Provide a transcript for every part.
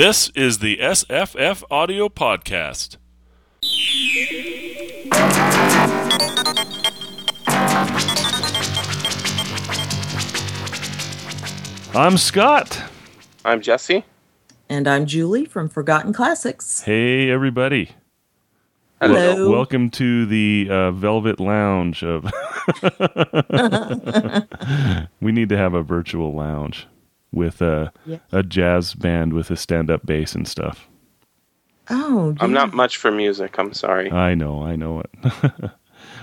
This is the SFF Audio Podcast. I'm Scott. I'm Jesse. And I'm Julie from Forgotten Classics. Hey, everybody. Hello. Wel- welcome to the uh, Velvet Lounge of. we need to have a virtual lounge with a Yeah. a jazz band with a stand up bass and stuff. Oh, I'm not much for music. I'm sorry. I know, I know it.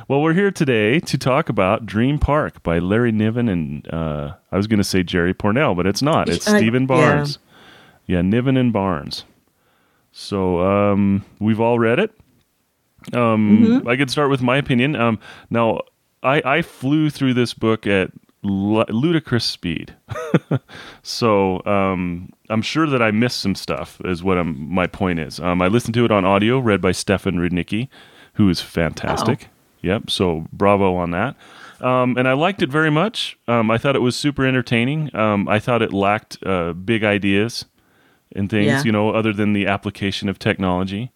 well, we're here today to talk about Dream Park by Larry Niven and uh, I was going to say Jerry Pournelle, but it's not. It's I- Steven. Barnes. Yeah. Niven and Barnes. So um, we've all read it. Um, Mm-hmm. I could start with my opinion. Um, now, I, I flew through this book at lu- ludicrous speed. so um, I'm sure that I missed some stuff. Is what I'm, my point is. Um, I listened to it on audio, read by Stefan Rudnicki, who is fantastic. Yep. So bravo on that. Um, and I liked it very much. Um, I thought it was super entertaining. Um, I thought it lacked uh, big ideas and things, Yeah. you know, other than the application of technology.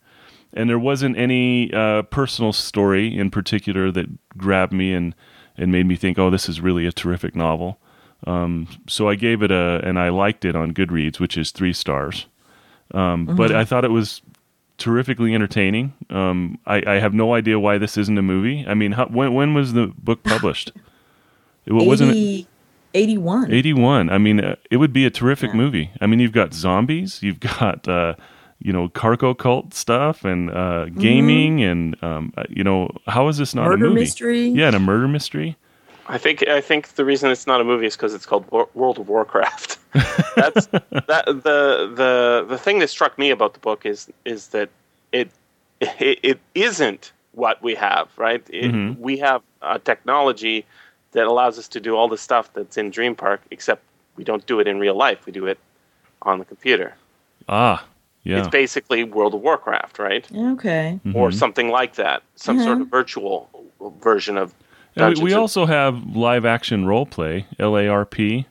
And there wasn't any uh, personal story in particular that grabbed me and, and made me think, oh, this is really a terrific novel. Um, so I gave it a, and I liked it on Goodreads, which is three stars. Um, But I thought it was terrifically entertaining. Um, I, I have no idea why this isn't a movie. I mean, how, when when was the book published? It wa- wasn't it 81. eighty one. I mean, uh, it would be a terrific Yeah. movie. I mean, you've got zombies, you've got uh, you know cargo cult stuff and uh, gaming, and um, uh, you know how is this not Mm-hmm. Murder a movie? mystery. Yeah, and a murder mystery. I think I think the reason it's not a movie is because it's called Wor- World of Warcraft. That's that the the the thing that struck me about the book is is that it it, it isn't what we have, right? It, Mhm. We have a technology that allows us to do all the stuff that's in Dream Park, except we don't do it in real life. We do it on the computer. Ah, yeah. It's basically World of Warcraft, right? Okay. Or Mhm. something like that. Some sort of virtual version of And we, we and- also have live action role play, LARP,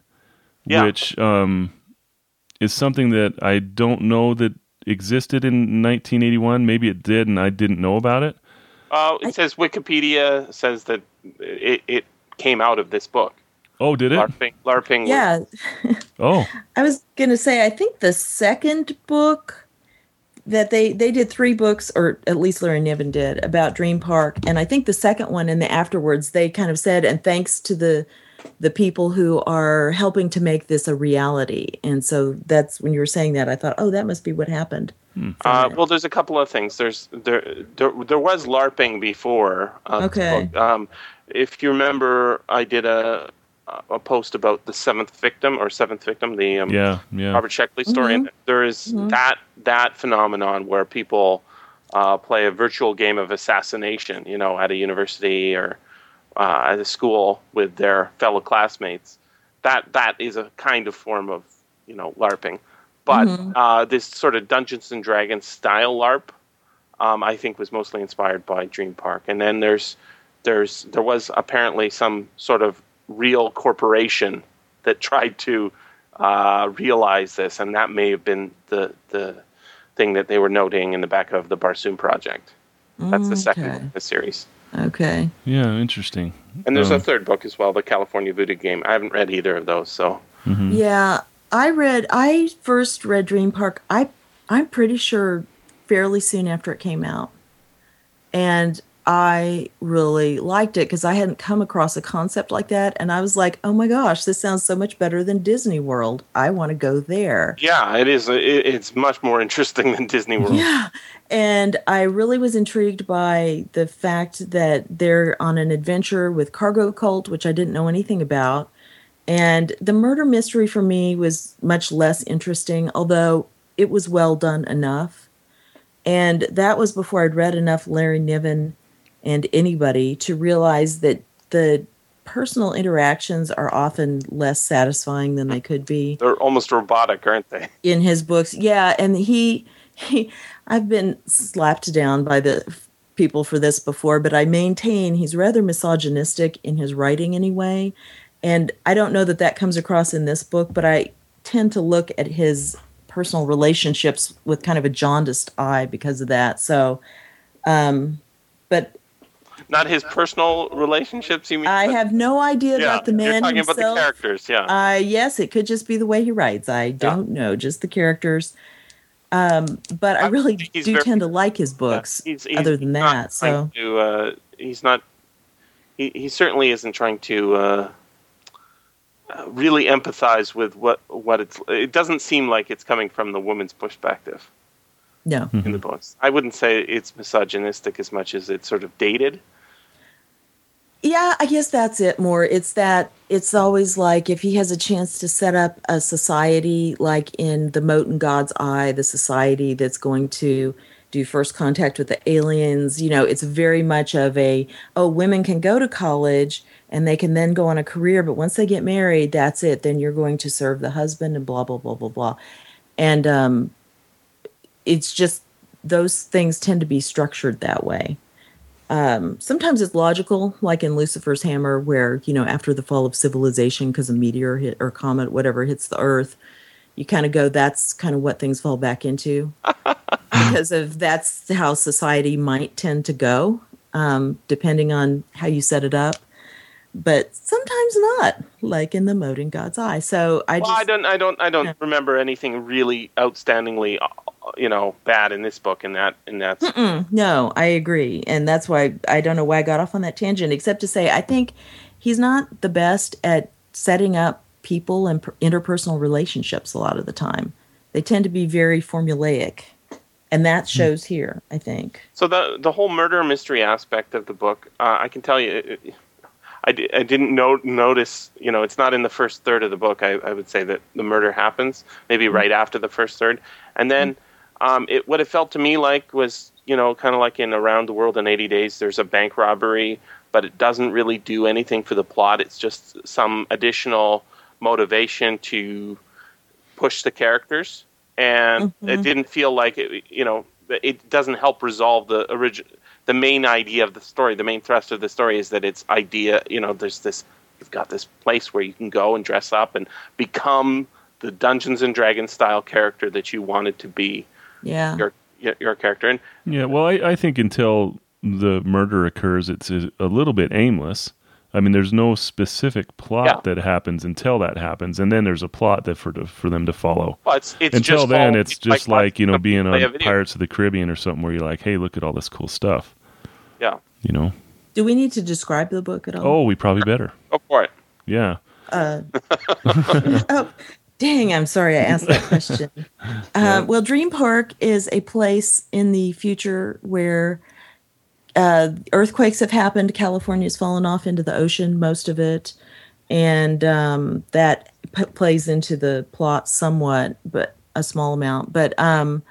Yeah. which um, is something that I don't know that existed in 1981. Maybe it did, and I didn't know about it. Uh, it says Wikipedia says that it, it came out of this book. Oh, did it? LARPing, LARPing Yeah. Oh, I was going to say, I think the second book that they they did three books or at least Larry Niven did about Dream Park and I think the second one and the afterwards they kind of said and thanks to the the people who are helping to make this a reality and so that's when you were saying that I thought oh that must be what happened from Uh, well, there's a couple of things. There's there there, there was LARPing before. Uh, Okay. Um, if you remember, I did a a post about the seventh victim or seventh victim, the um, yeah, yeah. Robert Sheckley story. And there is that that phenomenon where people uh, play a virtual game of assassination, you know, at a university or uh, at a school with their fellow classmates. That that is a kind of form of you know LARPing, but uh, this sort of Dungeons and Dragons style LARP, um, I think, was mostly inspired by Dream Park. And then there's there's there was apparently some sort of real corporation that tried to uh, realize this, and that may have been the the thing that they were noting in the back of the Barsoom project. That's the second Okay. book in the series. okay Yeah, interesting. And there's Um, a third book as well, the California Voodoo Game. I haven't read either of those, so mhm. Yeah, I read. I first read Dream Park. I I'm pretty sure fairly soon after it came out, and I really liked it because I hadn't come across a concept like that, and I was like, oh my gosh, this sounds so much better than Disney World. I want to go there. yeah, it is. Uh, it, it's much more interesting than Disney World. Yeah. And I really was intrigued by the fact that they're on an adventure with Cargo Cult, which I didn't know anything about. And the murder mystery for me was much less interesting, although it was well done enough. And that was before I'd read enough Larry Niven and anybody to realize that the personal interactions are often less satisfying than they could be They're almost robotic, aren't they? in his books. Yeah, and he, he I've been slapped down by the people for this before, but I maintain he's rather misogynistic in his writing anyway. And I don't know that that comes across in this book, but I tend to look at his personal relationships with kind of a jaundiced eye because of that. So, um, but not his personal relationships. You mean? I have no idea yeah, about the man you're talking himself. about the characters. Yeah. Uh, yes, it could just be the way he writes. I don't yeah. know, just the characters. Um, but I really do very, tend to like his books. Yeah, he's, he's, other than that, so to, uh, he's not. He, he certainly isn't trying to uh, uh, really empathize with what what it's. It doesn't seem like it's coming from the woman's perspective. No, in the mm-hmm. books, I wouldn't say it's misogynistic as much as it's sort of dated. Yeah, I guess that's it more. It's that it's always like if he has a chance to set up a society like in the in God's Eye, the society that's going to do first contact with the aliens, you know, it's very much of a oh, women can go to college and they can then go on a career, but once they get married, that's it. Then you're going to serve the husband and blah blah blah blah blah. And um it's just those things tend to be structured that way. Um, sometimes it's logical, like in Lucifer's Hammer, where, you know, after the fall of civilization, because a meteor hit or comet, whatever, hits the earth, you kind of go, that's kind of what things fall back into. because of that's how society might tend to go, um, depending on how you set it up. But sometimes not, like in the Mote in God's Eye. So I well, just, I don't, I don't, I don't yeah. remember anything really outstandingly you know bad in this book and that and that. No i agree and that's why i don't know why i got off on that tangent except to say i think he's not the best at setting up people and interpersonal relationships a lot of the time they tend to be very formulaic and that hmm. shows here i think so the the whole murder mystery aspect of the book uh, i can tell you I, di- I didn't no- notice, you know, it's not in the first third of the book. I, I would say that the murder happens maybe mm-hmm. right after the first third. And then mm-hmm um, it, what it felt to me like was, you know, kind of like in Around the World in 80 Days, there's a bank robbery, but it doesn't really do anything for the plot. It's just some additional motivation to push the characters. And mm-hmm. it didn't feel like it, you know, it doesn't help resolve the original, the main idea of the story. The main thrust of the story is that it's idea, you know, there's this, you've got this place where you can go and dress up and become the Dungeons and Dragons style character that you wanted to be yeah your your character and yeah well I, I think until the murder occurs it's a, a little bit aimless I mean, there's no specific plot yeah. that happens until that happens, and then there's a plot that for to, for them to follow. Well, it's, it's until then, it's just like, like you know being on Pirates of the Caribbean or something where you're like, hey, look at all this cool stuff. Yeah. You know. Do we need to describe the book at all? Oh, we probably better. Go for it. Yeah. Uh, oh, Dang, I'm sorry I asked that question. uh, well, Dream Park is a place in the future where uh, earthquakes have happened. California's fallen off into the ocean, most of it, and um, that p- plays into the plot somewhat, but a small amount. But um,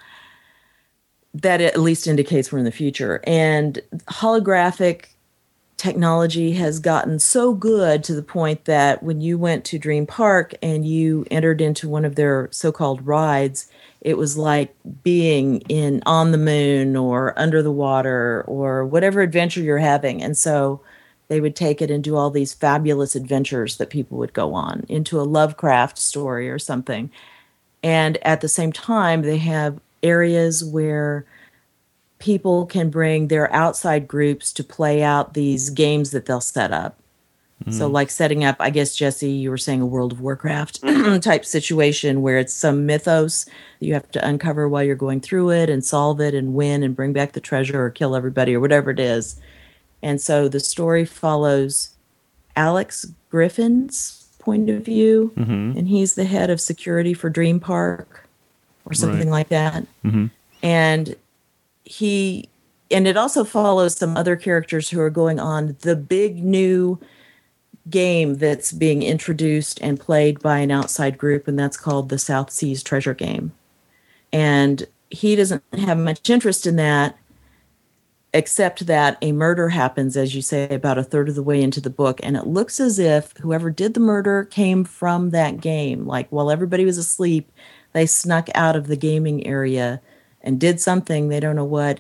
that at least indicates we're in the future. And holographic technology has gotten so good to the point that when you went to Dream Park and you entered into one of their so-called rides, it was like being in on the moon or under the water or whatever adventure you're having. And so they would take it and do all these fabulous adventures that people would go on into a Lovecraft story or something. And at the same time, they have areas where people can bring their outside groups to play out these games that they'll set up. Mm. So, like setting up, I guess, Jesse, you were saying a World of Warcraft type situation where it's some mythos that you have to uncover while you're going through it and solve it and win and bring back the treasure or kill everybody or whatever it is. And so the story follows Alex Griffin's point of view, mm-hmm. and he's the head of security for Dream Park or something right. like that. Mm-hmm. And he and it also follows some other characters who are going on the big new game that's being introduced and played by an outside group and that's called the South Seas Treasure Game. And he doesn't have much interest in that except that a murder happens as you say about a third of the way into the book and it looks as if whoever did the murder came from that game like while everybody was asleep they snuck out of the gaming area and did something they don't know what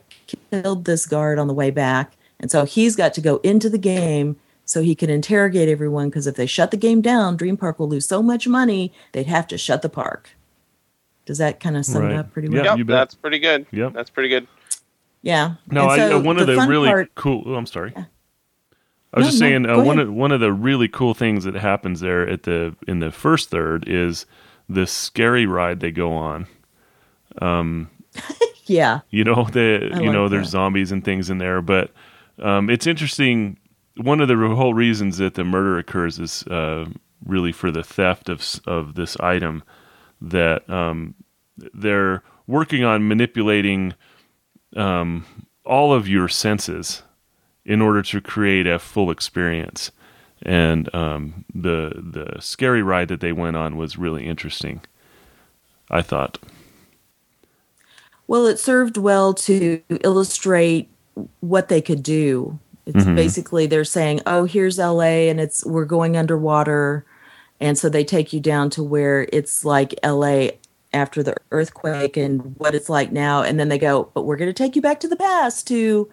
killed this guard on the way back and so he's got to go into the game so he can interrogate everyone because if they shut the game down dream park will lose so much money they'd have to shut the park Does that kind of sum Right. it up pretty Yeah, well? Yep, that's pretty good. Yep. That's pretty good. Yeah. No, And I, so uh, one of the, really part- cool. Oh, I'm sorry. I was No, just saying go uh, one ahead. of one of the really cool things that happens there at the in the first third is the scary ride they go on. Um, yeah. You know, the you know like there's that. zombies and things in there, but um, it's interesting. One of the whole reasons that the murder occurs is uh, really for the theft of of this item that um, they're working on manipulating um, all of your senses in order to create a full experience. And um, the the scary ride that they went on was really interesting. I thought. Well, it served well to illustrate what they could do. It's basically they're saying, "Oh, here's LA and it's we're going underwater." And so they take you down to where it's like LA after the earthquake and what it's like now and then they go, "But we're going to take you back to the past to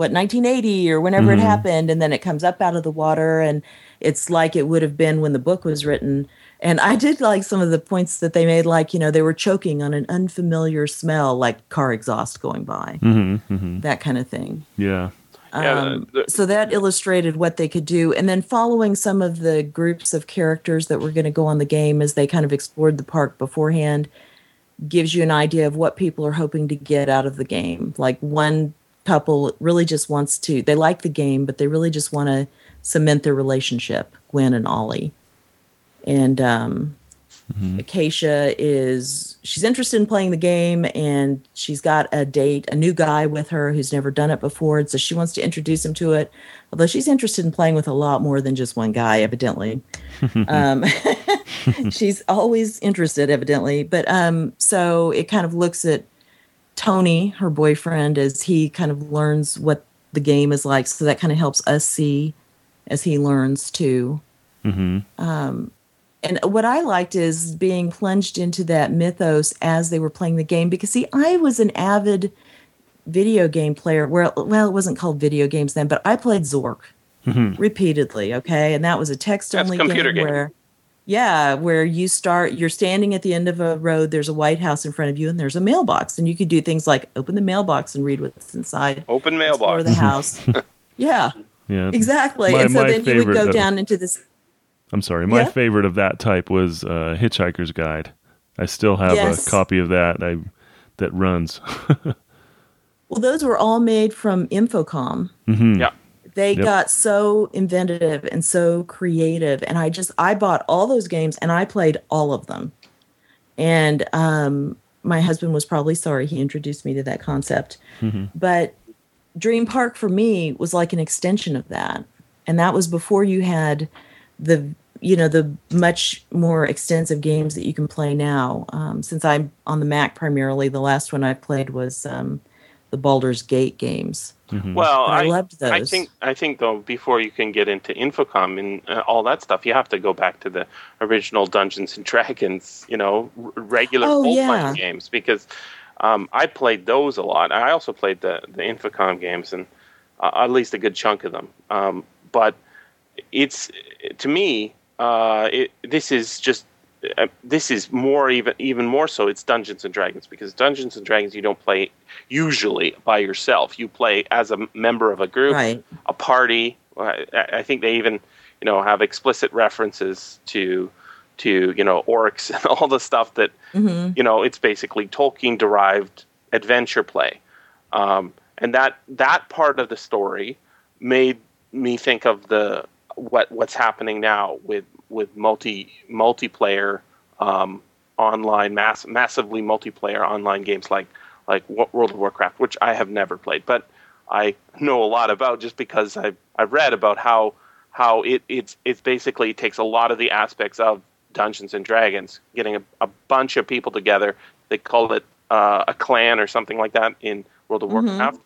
what 1980 or whenever it happened." And then it comes up out of the water and it's like it would have been when the book was written. And I did like some of the points that they made like, you know, they were choking on an unfamiliar smell like car exhaust going by. Mm-hmm, That kind of thing. Yeah. Yeah, Um, the- the- so that illustrated what they could do. And then following some of the groups of characters that were going to go on the game as they kind of explored the park beforehand gives you an idea of what people are hoping to get out of the game. Like one couple really just wants to, they like the game, but they really just want to cement their relationship, Gwen and Ollie. And um, Acacia is she's interested in playing the game and she's got a date, a new guy with her who's never done it before, and so she wants to introduce him to it. Although she's interested in playing with a lot more than just one guy, evidently. um, she's always interested, evidently. But um, so it kind of looks at Tony, her boyfriend, as he kind of learns what the game is like. So that kind of helps us see as he learns too mm-hmm. um, and what I liked is being plunged into that mythos as they were playing the game because see, I was an avid video game player. Well, well, it wasn't called video games then, but I played Zork mm-hmm. repeatedly. Okay, and that was a text only computer game game. where. Yeah, where you start, you're standing at the end of a road, there's a White House in front of you, and there's a mailbox. And you could do things like open the mailbox and read what's inside, Open mailbox, or the house. yeah, Yeah. exactly. My- and so then you would favorite go of- down into this I'm sorry. My Yeah? favorite of that type was uh, Hitchhiker's Guide. I still have Yes. a copy of that. I that runs. Well, those were all made from Infocom. Mm-hmm. Yeah. They Yep. got so inventive and so creative, and I just I bought all those games and I played all of them. And um, my husband was probably sorry he introduced me to that concept, but Dream Park for me was like an extension of that, and that was before you had the you know the much more extensive games that you can play now. Um, since I'm on the Mac primarily, the last one I played was um, the Baldur's Gate games. Well, I I, loved I think I think though before you can get into Infocom and uh, all that stuff, you have to go back to the original Dungeons and Dragons, you know, r- regular Oh, role yeah. games because um, I played those a lot. I also played the the Infocom games and uh, at least a good chunk of them. Um, but it's to me, uh, it, this is just. Uh, this is more even even more so. It's Dungeons and Dragons because Dungeons and Dragons you don't play usually by yourself. You play as a member of a group, Right. a party. I, I think they even you know have explicit references to to you know orcs and all the stuff that hmm you know it's basically Tolkien derived adventure play, um, and that that part of the story made me think of the what what's happening now with with multi multiplayer um, online mass massively multiplayer online games like like World of Warcraft, which I have never played, but I know a lot about just because I've I've read about how how it it's it's basically takes a lot of the aspects of Dungeons and Dragons, getting a, a bunch of people together. They call it uh, a clan or something like that in World of Warcraft,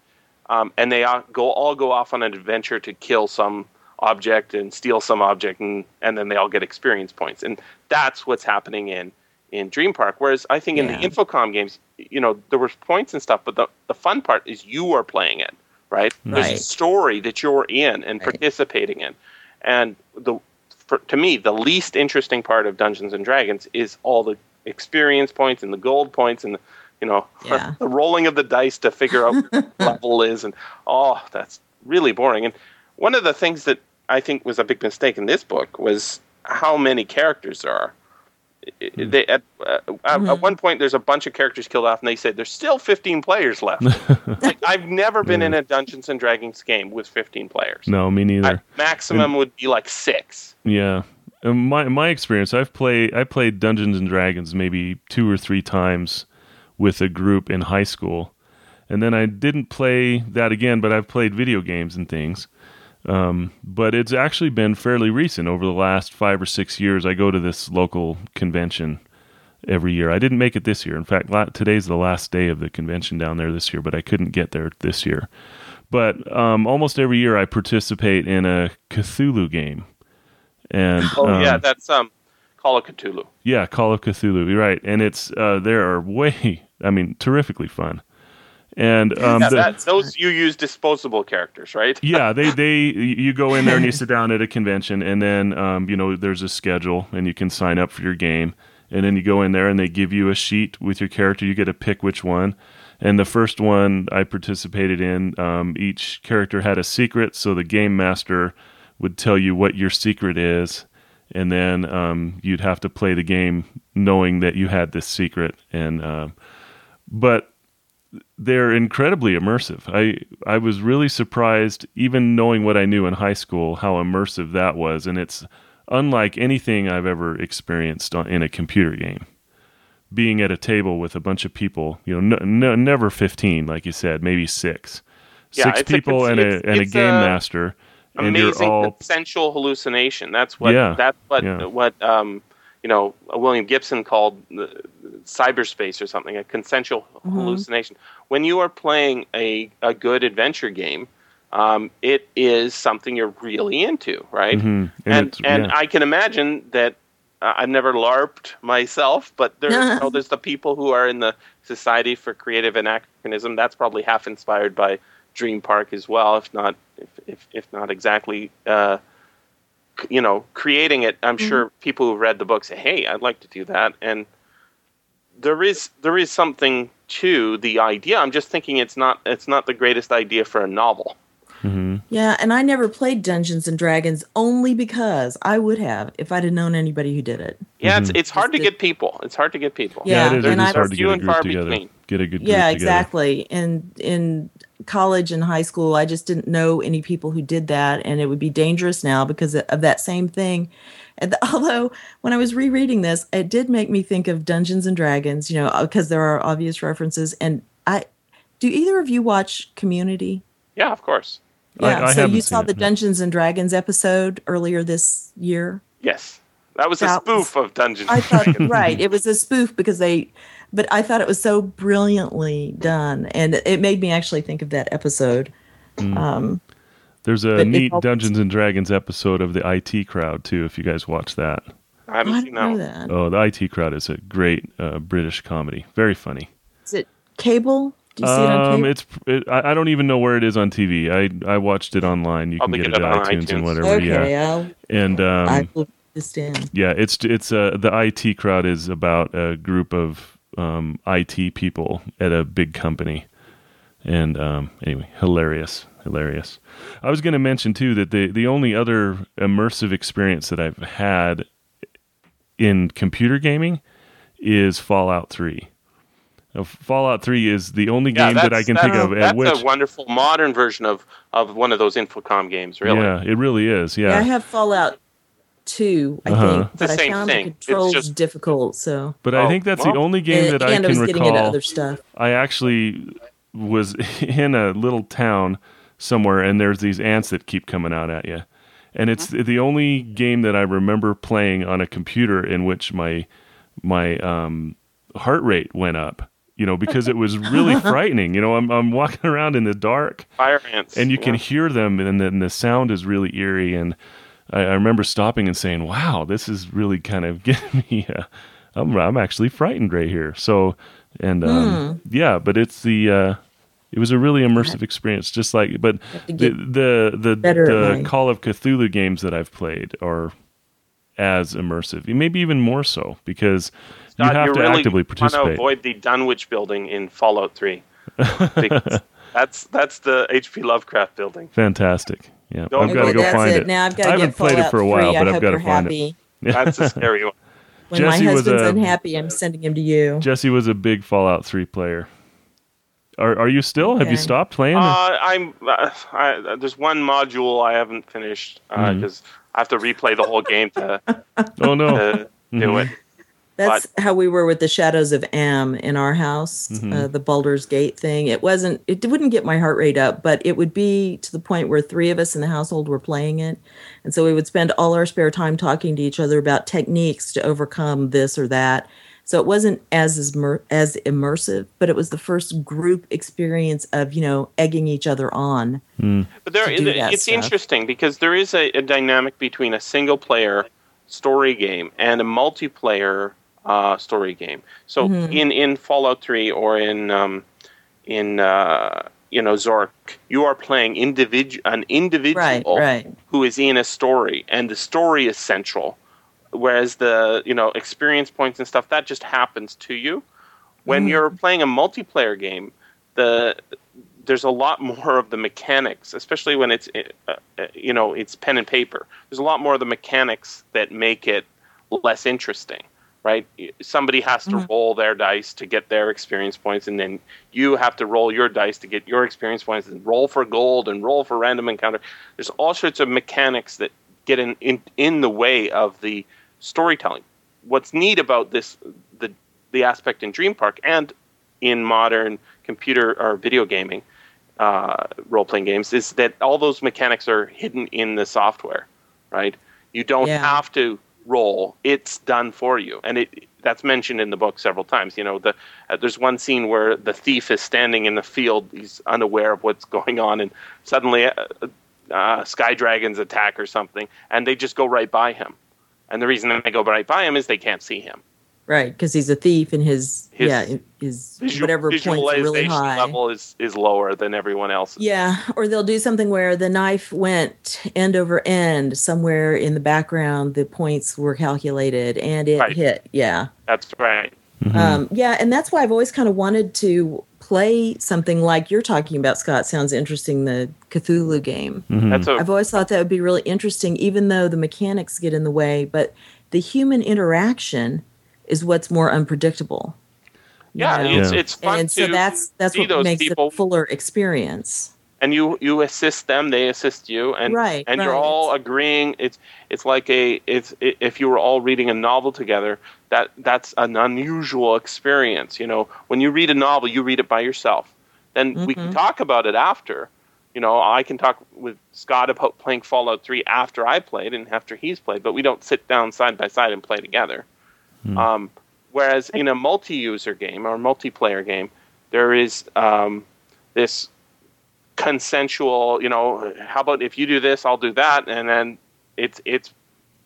um, and they all go all go off on an adventure to kill some object and steal some object, and and then they all get experience points, and that's what's happening in in Dream Park. Whereas I think in the Infocom games, you know, there was points and stuff, but the the fun part is you are playing it, right? There's a story that you're in and Right. participating in, and the for, to me the least interesting part of Dungeons and Dragons is all the experience points and the gold points and the, you know Yeah. the rolling of the dice to figure out what level is and oh that's really boring and one of the things that i think was a big mistake in this book was how many characters there are I- I- they, at, uh, at, at one point there's a bunch of characters killed off and they said there's still 15 players left like i've never been in a dungeons and dragons game with 15 players No, me neither. I- maximum would be like six Yeah. In my my experience, I've played I played Dungeons and Dragons maybe two or three times with a group in high school, and then I didn't play that again. But I've played video games and things. Um, but it's actually been fairly recent over the last five or six years. I go to this local convention every year. I didn't make it this year. In fact, la- today's the last day of the convention down there this year, but I couldn't get there this year. But um, almost every year, I participate in a Cthulhu game. And oh um, yeah that's um call of cthulhu yeah, Call of Cthulhu. You're right, and it's uh, there are way, I mean, terrifically fun. And um, yeah, the- that, those you use disposable characters right yeah, they they you go in there and you sit down at a convention, and then um, you know there's a schedule, and you can sign up for your game, and then you go in there and they give you a sheet with your character. You get to pick which one. And the first one I participated in, um, each character had a secret, so the game master would tell you what your secret is, and then um, you'd have to play the game knowing that you had this secret. And um, but they're incredibly immersive. I I was really surprised, even knowing what I knew in high school, how immersive that was, and it's unlike anything I've ever experienced on, in a computer game. Being at a table with a bunch of people, you know, never fifteen, like you said, maybe six, Yeah, six it's a people and a and a game a master, and you're amazing all consensual hallucination. That's what Yeah, that's what yeah. what um, you know William Gibson called cyberspace or something, a consensual hallucination. When you are playing a, a good adventure game, um, it is something you're really into, right? Mhm, and And it's- and yeah. I can imagine that. Uh, I've never LARPed myself, but there's you know, there's the people who are in the Society for Creative Anachronism. That's probably half inspired by Dream Park as well, if not if if, if not exactly. Uh, c- you know, creating it. I'm mm-hmm. sure people who've read the book say, "Hey, I'd like to do that." And there is there is something to the idea. I'm just thinking it's not it's not the greatest idea for a novel. Mm-hmm. Yeah, and I never played Dungeons and Dragons only because I would have if I'd have known anybody who did it. Yeah, it's mm-hmm. it's hard to the- get people. It's hard to get people. Yeah, it is, and it is I- hard to few get a and group far together. between. Get a good group Yeah, together. exactly. And in college and high school, I just didn't know any people who did that, and it would be dangerous now because of that same thing. And the, although when I was rereading this, it did make me think of Dungeons and Dragons, you know, uh, because there are obvious references. And I, do either of you watch Community? Yeah, of course. Yeah, I so you saw it, the no. Dungeons and Dragons episode earlier this year. Yes, that was a That was- spoof of Dungeons. I and thought Dragons. right, it was a spoof because they, but I thought it was so brilliantly done, and it made me actually think of that episode. Mm. Um, There's a But neat Dungeons and Dragons episode of the IT Crowd too. If you guys watch that, I haven't I seen that. that. oh, the IT Crowd is a great uh, British comedy. Very funny. Is it cable? Do you see it on Um, cable? it's it, I, I don't even know where it is on TV. I I watched it online. You Probably can get get it it on on iTunes, and whatever. okay, Yeah, I'll, and um, I will yeah, it's it's uh, the IT crowd is about a group of um, IT people at a big company, and um, anyway, hilarious, hilarious. I was going to mention too that the the only other immersive experience that I've had in computer gaming is Fallout Three. Now, Fallout Three is the only Yeah, game that I that's- can think that's- of at That's which a wonderful modern version of of one of those Infocom games. Really. yeah, it really is. Yeah. Yeah, I have Fallout two, I Uh-huh. think, It's the but I found thing. the It's controls just- difficult. So but I Oh, think that's well, the only game and, that I and I can was getting into recall. other stuff. I actually was in a little town somewhere, and there's these ants that keep coming out at you. And it's the only game that I remember playing on a computer in which my my um, heart rate went up. You know, because it was really frightening. You know, I'm I'm walking around in the dark, Fire ants. and you can hear them, and then the sound is really eerie. And I, I remember stopping and saying, "Wow, this is really kind of getting me. Uh, I'm I'm actually frightened right here." So, and um, yeah, but it's the uh, it was a really immersive experience, just like. But the the the, better the Call of Cthulhu games that I've played are as immersive, maybe even more so, because you have to really actively want to participate. avoid the Dunwich building in Fallout 3. That's that's the H.P. Lovecraft building. Fantastic. Yeah, Don't I've got to go that's find it. it. Now I've got to I haven't get played it for a while, 3. but I I've got to find happy. it. That's a scary one. When Jesse my was husband's a- unhappy, I'm sending him to you. Jesse was a big Fallout 3 player. Are are you still? Have you stopped playing? Uh, I'm. Uh, I, there's one module I haven't finished because I have to replay the whole game to, oh no. to do it. That's how we were with the Shadows of Amn in our house, Mm-hmm. uh, the Baldur's Gate thing. It wasn't, it wouldn't get my heart rate up, but it would be to the point where three of us in the household were playing it. And so we would spend all our spare time talking to each other about techniques to overcome this or that. So it wasn't as as, as immersive, but it was the first group experience of, you know, egging each other on. But there, to do that it's stuff. interesting because there is a, a dynamic between a single player story game and a multiplayer uh, story game. So Mm-hmm. in, in Fallout 3 or in um, in uh, you know Zork, you are playing individual an individual Right, right. who is in a story, and the story is central. Whereas the you know experience points and stuff that just happens to you. When Mm-hmm. you're playing a multiplayer game, the there's a lot more of the mechanics, especially when it's uh, uh, you know it's pen and paper. There's a lot more of the mechanics that make it less interesting, right? Somebody has to roll their dice to get their experience points, and then you have to roll your dice to get your experience points, and roll for gold and roll for random encounter. There's all sorts of mechanics that get in in, in the way of the storytelling. What's neat about this the the aspect in Dream Park and in modern computer or video gaming uh, role playing games is that all those mechanics are hidden in the software, right? You don't Yeah. have to roll; it's done for you, and it that's mentioned in the book several times. You know, the uh, there's one scene where the thief is standing in the field; he's unaware of what's going on, and suddenly. Uh, uh, sky dragons attack or something, and they just go right by him. And the reason they go right by him is they can't see him. Right. Because he's a thief and his, His yeah, his Visual, whatever points really high. level is, is lower than everyone else's. Yeah, or they'll do something where the knife went end over end somewhere in the background. The points were calculated and it Right. hit. Yeah, That's right. um, yeah, and that's why I've always kind of wanted to play something like you're talking about. Scott sounds interesting. The Cthulhu game. That's a, I've always thought that would be really interesting, even though the mechanics get in the way. But the human interaction is what's more unpredictable. you yeah, know? it's it's fun and to so that's that's what makes people, it fuller experience. and you you assist them, they assist you, and Right, and you're all agreeing. It's it's like a it's if you were all reading a novel together. That that's an unusual experience. You know, when you read a novel, you read it by yourself. Then we can Mm-hmm. talk about it after. You know, I can talk with Scott about playing Fallout 3 after I played and after he's played, but we don't sit down side by side and play together. Um, whereas in a multi-user game or multiplayer game, there is um, this consensual. You know, how about if you do this, I'll do that, and then it's it's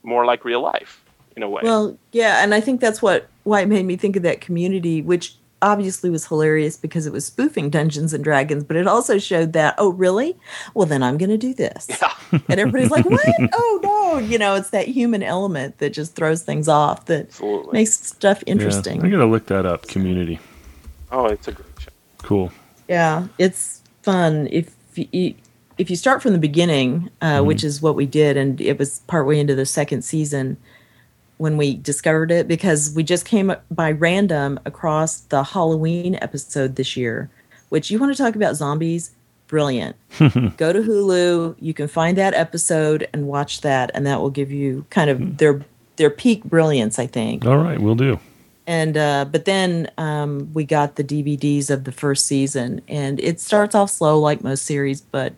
more like real life in a way. Well, yeah, and I think that's what why it made me think of that community, which obviously was hilarious because it was spoofing Dungeons and Dragons, but it also showed that, oh, really? Well, then I'm going to do this. And everybody's like, what? oh, no. You know, it's that human element that just throws things off that Absolutely. makes stuff Yeah, interesting. I gotta look that up. Community. oh, it's a great show. Cool. Yeah, it's fun if you if you start from the beginning, uh, which is what we did, and it was partway into the second season when we discovered it because we just came by random across the Halloween episode this year. Which you want to talk about zombies? Brilliant. Go to Hulu. You can find that episode and watch that, and that will give you kind of their their peak brilliance. I think All right, we'll do. and uh, but then um, we got the DVDs of the first season, and it starts off slow like most series, but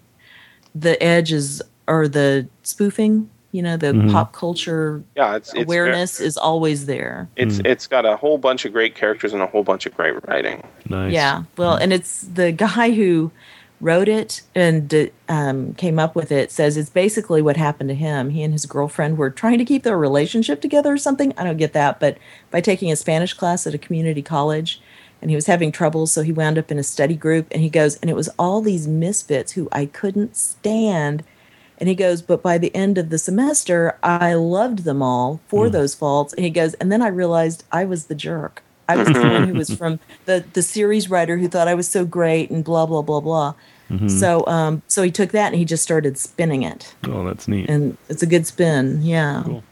the edge is or the spoofing, you know, the mm-hmm. pop culture Yeah, it's, it's awareness is always there. It's mm. it's got a whole bunch of great characters and a whole bunch of great writing. Nice. Yeah, well, mm. and it's the guy who wrote it and um, came up with it says it's basically what happened to him. He and his girlfriend were trying to keep their relationship together or something. I don't get that, but by taking a Spanish class at a community college, and he was having trouble, so he wound up in a study group. And he goes, and it was all these misfits who I couldn't stand. And he goes, but by the end of the semester, I loved them all for mm. those faults. And he goes, and then I realized I was the jerk. I was the one who was from the the series writer who thought I was so great and blah blah blah blah. Mm-hmm. So um so he took that and he just started spinning it. Oh, that's neat. And it's a good spin. Yeah. Cool.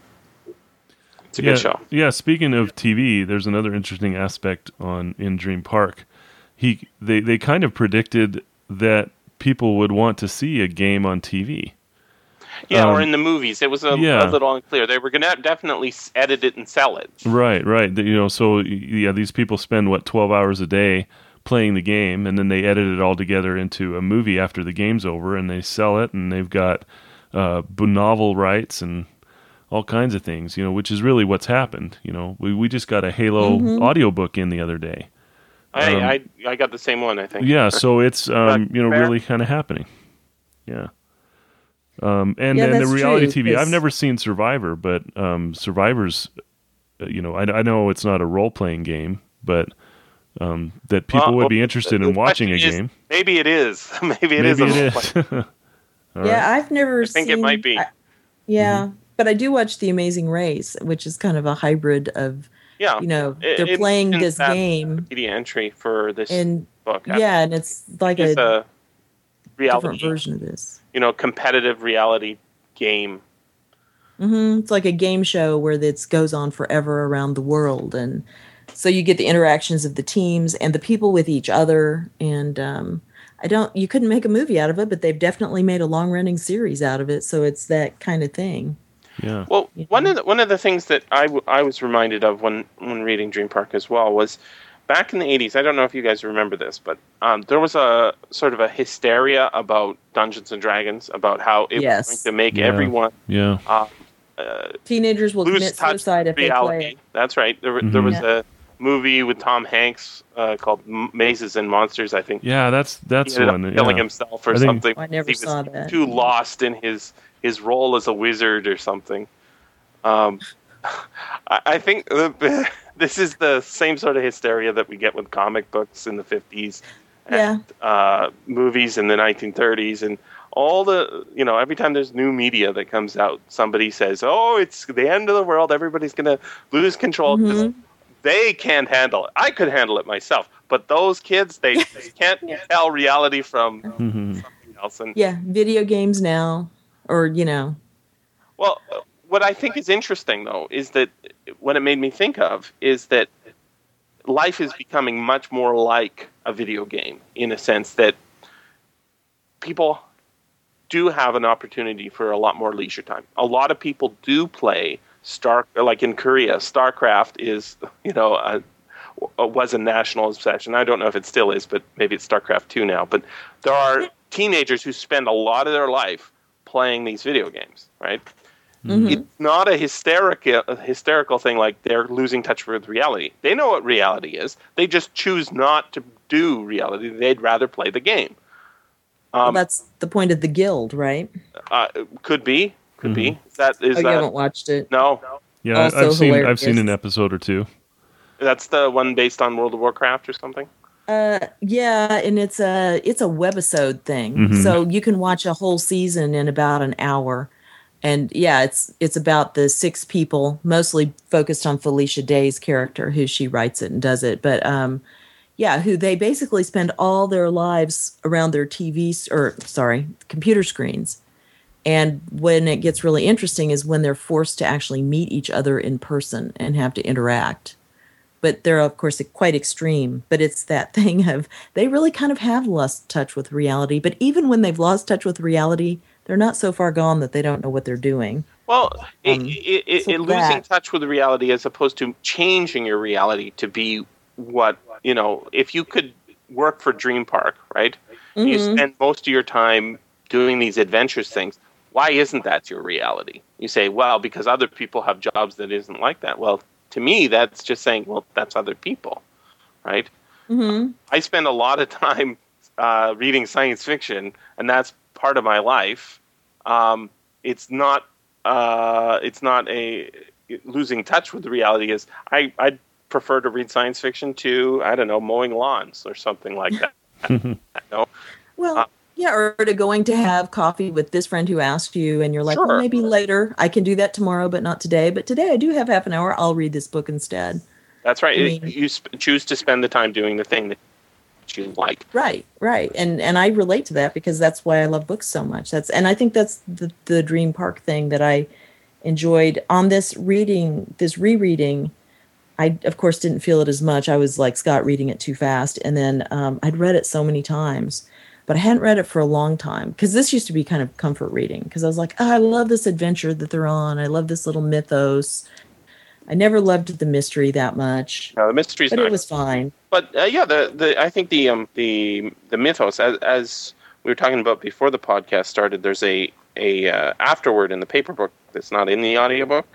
It's a yeah, good show. Yeah, speaking of TV, there's another interesting aspect on in Dream Park. He they they kind of predicted that people would want to see a game on TV. Yeah, um, or in the movies. It was a, yeah. a little unclear. They were going to definitely edit it and sell it. Right, right. You know, so yeah, these people spend what twelve hours a day playing the game, and then they edit it all together into a movie after the game's over, and they sell it, and they've got uh, novel rights and all kinds of things. You know, which is really what's happened. You know, we we just got a Halo mm-hmm. audiobook in the other day. I, um, I I got the same one. I think. Yeah, so it's um, you know really kind of happening. Yeah. Um, and yeah, and the reality true, TV. I've never seen Survivor, but um, Survivor's, uh, you know, I, I know it's not a role playing game, but um, that people well, would be interested in watching a is, game. Maybe it is. maybe it maybe is. It is. yeah, right. I've never. I think it might be. I, yeah, mm-hmm. but I do watch The Amazing Race, which is kind of a hybrid of. Yeah, you know, they're it, playing this game. Media entry for this and, book. Yeah, and it's like it's a, a reality different version of this you know competitive reality game. Mm-hmm. It's like a game show where it goes on forever around the world, and so you get the interactions of the teams and the people with each other. And um, I don't, you couldn't make a movie out of it, but they've definitely made a long running series out of it. So it's that kind of thing. Yeah. Well, one of the, one of the things that I, w- I was reminded of when when reading Dream Park as well was back in the 80s, I don't know if you guys remember this, but um, there was a sort of a hysteria about Dungeons and Dragons, about how it yes. was going to make yeah. everyone. Yeah. Uh, uh, Teenagers will commit suicide if reality. they play. That's right. There, mm-hmm. there was yeah. a movie with Tom Hanks uh, called Mazes and Monsters, I think. Yeah, that's that's he one. Killing yeah. himself or something. I never he saw that. Too lost in his his role as a wizard or something. Um, I, I think the, this is the same sort of hysteria that we get with comic books in the 50s and yeah. uh, movies in the 1930s and all the you know every time there's new media that comes out somebody says oh it's the end of the world everybody's going to lose control mm-hmm. they can't handle it i could handle it myself but those kids they can't yeah. tell reality from mm-hmm. something else and yeah video games now or you know well what I think is interesting, though, is that what it made me think of is that life is becoming much more like a video game in a sense that people do have an opportunity for a lot more leisure time. A lot of people do play Star, like in Korea, StarCraft is, you know, a, was a national obsession. I don't know if it still is, but maybe it's StarCraft 2 now. But there are teenagers who spend a lot of their life playing these video games, right? Mm-hmm. It's not a hysterical, a hysterical thing like they're losing touch with reality. They know what reality is. They just choose not to do reality. They'd rather play the game. Um, well, that's the point of the guild, right? Uh, could be, could mm-hmm. be. That is oh, that, you haven't watched it? No. Yeah, also I've seen hilarious. I've seen an episode or two. That's the one based on World of Warcraft or something. Uh, yeah, and it's a it's a webisode thing, mm-hmm. so you can watch a whole season in about an hour and yeah, it's it's about the six people, mostly focused on Felicia Day's character, who she writes it and does it. But um, yeah, who they basically spend all their lives around their TVs or sorry, computer screens. And when it gets really interesting is when they're forced to actually meet each other in person and have to interact. But they're of course quite extreme. But it's that thing of they really kind of have lost touch with reality. But even when they've lost touch with reality, they're not so far gone that they don't know what they're doing. Well, um, it, it, so it losing touch with reality as opposed to changing your reality to be what you know. If you could work for Dream Park, right? Mm-hmm. You spend most of your time doing these adventurous things. Why isn't that your reality? You say, well, because other people have jobs that isn't like that. Well, to me, that's just saying, well, that's other people, right? Mm-hmm. I spend a lot of time uh, reading science fiction, and that's part of my life. Um, it's not uh, it's not a losing touch with the reality. Is I I prefer to read science fiction to I don't know mowing lawns or something like that. no. Well, uh, Yeah, or to going to have coffee with this friend who asked you, and you're like, Sure. well, maybe later. I can do that tomorrow, but not today. But today I do have half an hour. I'll read this book instead. That's right. I mean- you sp- choose to spend the time doing the thing that you like. Right, right, and and I relate to that because that's why I love books so much. That's and I think that's the the Dream Park thing that I enjoyed on this reading, this rereading. I of course didn't feel it as much. I was like Scott reading it too fast, and then um, I'd read it so many times, but I hadn't read it for a long time because this used to be kind of comfort reading because I was like, oh, I love this adventure that they're on. I love this little mythos. I never loved the mystery that much, Now the mystery's but not it was fine. but uh, yeah, the, the I think the um the the mythos as as we were talking about before the podcast started. There's a a uh, afterword in the paper book that's not in the audiobook,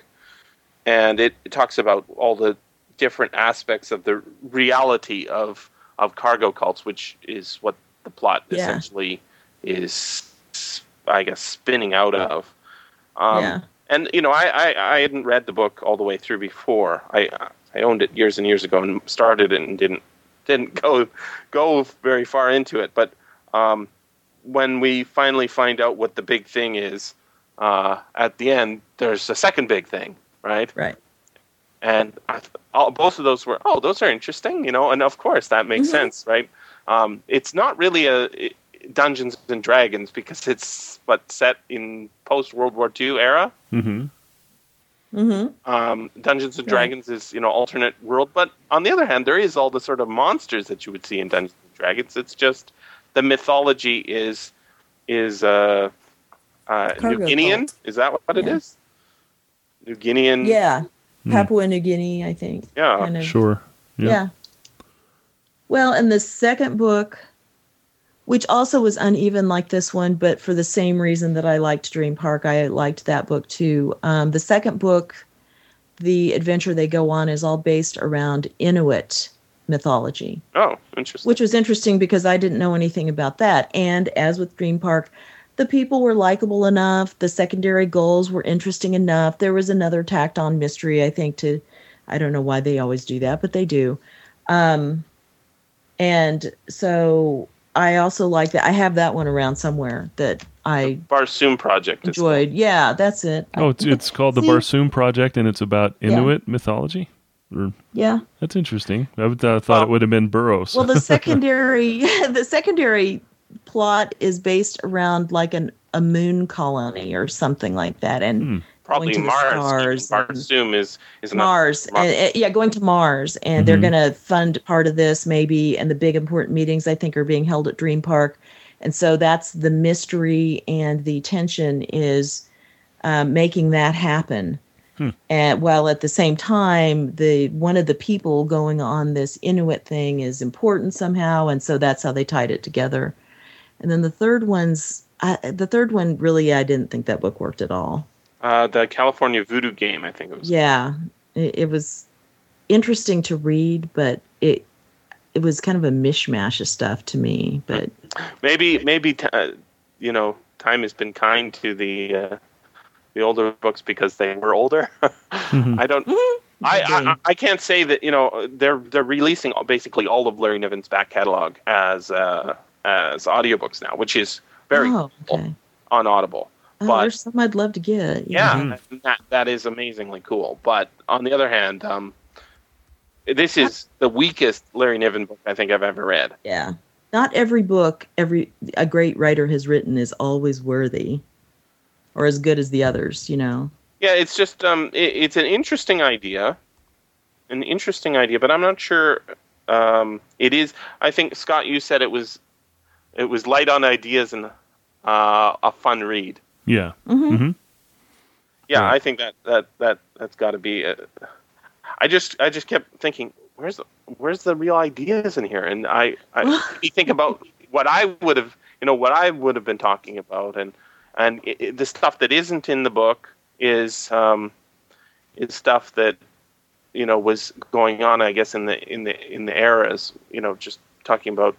and it, it talks about all the different aspects of the reality of of cargo cults, which is what the plot Yeah. essentially is, I guess, spinning out of. Um, yeah. And you know I, I i hadn't read the book all the way through before i i owned it years and years ago and started it and didn't didn't go go very far into it but um when we finally find out what the big thing is uh at the end there's a second big thing right Right. and I, th- all, both of those were oh those are interesting you know and of course that makes Mhm. sense right um it's not really a i- dungeons and dragons because it's but set in post world war ii era Mm-hmm. Mm-hmm. um, Dungeons and Right. Dragons is you know alternate world, but on the other hand, there is all the sort of monsters that you would see in Dungeons and Dragons. It's just the mythology is is uh, uh, New Cargo Guinean. cult. Is that what it Yeah. is? New Guinean. Yeah, Hmm. Papua New Guinea, I think. Yeah. kind of. Sure. Yeah. Yeah. Well, in the second book, which also was uneven like this one, but for the same reason that I liked Dream Park, I liked that book too. Um, the second book, the adventure they go on, is all based around Inuit mythology. Oh, interesting. which was interesting because I didn't know anything about that. And as with Dream Park, the people were likable enough. The secondary goals were interesting enough. There was another tacked on mystery, I think, to, I don't know why they always do that, but they do. Um, and so I also like that. I have that one around somewhere that I Barsoom Project. is enjoyed. Yeah, that's it. Oh, it's, it's called the Barsoom Project, and it's about Yeah. Inuit mythology. Yeah. that's interesting. I would, uh, thought Oh. it would have been Burroughs. Well, the secondary the secondary plot is based around like an a moon colony or something like that, and Hmm. Probably going to the Mars. stars and- Barsoom is is Mars, Mars. And, yeah, going to Mars, and they're Mhm. going to fund part of this maybe, and the big important meetings I think are being held at Dream Park, and so that's the mystery and the tension is um, making that happen. Hmm. And while at the same time, the one of the people going on this Inuit thing is important somehow, and so that's how they tied it together. And then the third one's I, the third one really I didn't think that book worked at all. Uh, the California Voodoo game. I think it was. Yeah, it, it was interesting to read, but it it was kind of a mishmash of stuff to me. But Maybe maybe t- uh, you know time has been kind to the uh, the older books because they were older. Mhm. I don't. I, I I can't say that you know they're they're releasing basically all of Larry Niven's back catalog as uh, as audiobooks now, which is very oh, cool on Audible. Oh, but- there's some I'd love to get. Yeah, Mhm. that that is amazingly cool. But on the other hand, um, this is the weakest Larry Niven book I think I've ever read. yeah. Not every book every a great writer has written is always worthy, or as good as the others. You know. Yeah, it's just um, it, it's an interesting idea, an interesting idea, but I'm not sure. Um, it is. I think Scott, you said it was, it was light on ideas and uh, a fun read. Yeah. hmm hmm Yeah, Right. I think that that that that's got to be. A, I just I just kept thinking, where's the where's the real ideas in here? And I I you think about what I would have you know what I would have been talking about, and and it, it- the stuff that isn't in the book is um, is stuff that you know was going on. I guess in the in the in the eras. You know, just talking about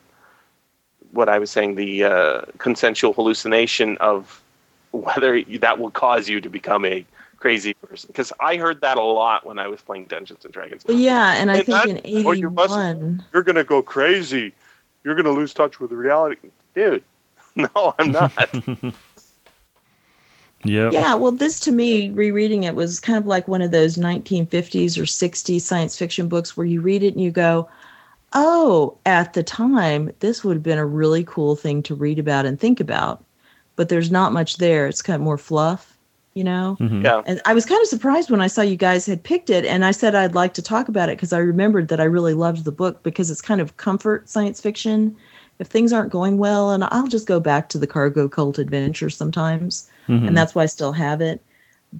what I was saying, the uh, consensual hallucination of whether that will cause you to become a crazy person. Because I heard that a lot when I was playing Dungeons and Dragons. Yeah, and I And think that- in or you must- '81. You're gonna go crazy. You're gonna lose touch with reality, dude. no, I'm not. yeah. Yeah, well, this to me, rereading it was kind of like one of those 1950s or 60s science fiction books where you read it and you go, oh, at the time, this would have been a really cool thing to read about and think about. But there's not much there. It's kind of more fluff, you know? Mhm. Yeah. And I was kind of surprised when I saw you guys had picked it, and I said I'd like to talk about it because I remembered that I really loved the book because it's kind of comfort science fiction. If things aren't going well, and I'll just go back to the Cargo Cult Adventure sometimes, Mhm. and that's why I still have it.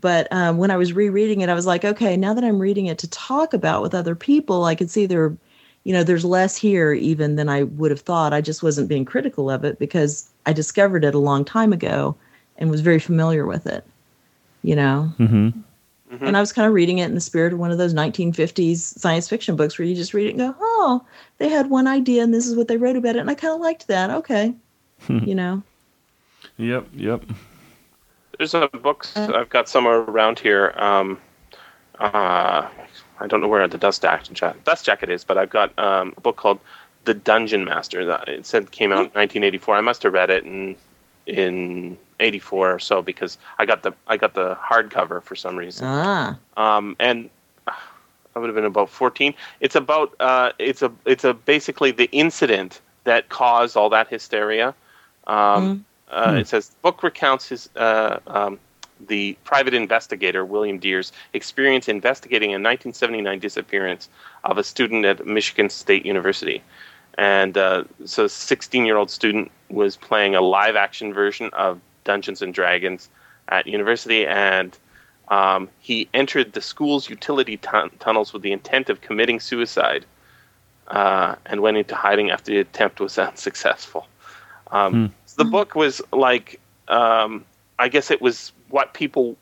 But um, when I was rereading it, I was like, okay, now that I'm reading it to talk about with other people, I can see there, you know, there's less here even than I would have thought. I just wasn't being critical of it because I discovered it a long time ago and was very familiar with it. You know, Mhm. and I was kind of reading it in the spirit of one of those 1950s science fiction books where you just read it and go, oh, they had one idea and this is what they wrote about it. And I kind of liked that. Okay. you know, Yep. Yep. There's a book I've got somewhere around here. Um, uh, I don't know where the dust jacket, dust jacket is, but I've got um, a book called The Dungeon Master. That it said came out in 1984. I must have read it in in 84 or so because I got the I got the hardcover for some reason. ah, um, and uh, I would have been about 14. It's about uh, it's a it's a basically the incident that caused all that hysteria. Um, uh, It says the book recounts his uh, um, the private investigator William Dear's experience investigating a 1979 disappearance of a student at Michigan State University. And uh, so, a 16 year old student was playing a live action version of Dungeons and Dragons at university, and um, he entered the school's utility tun- tunnels with the intent of committing suicide uh, and went into hiding after the attempt was unsuccessful. Um, so the book was like, um, I guess it was what people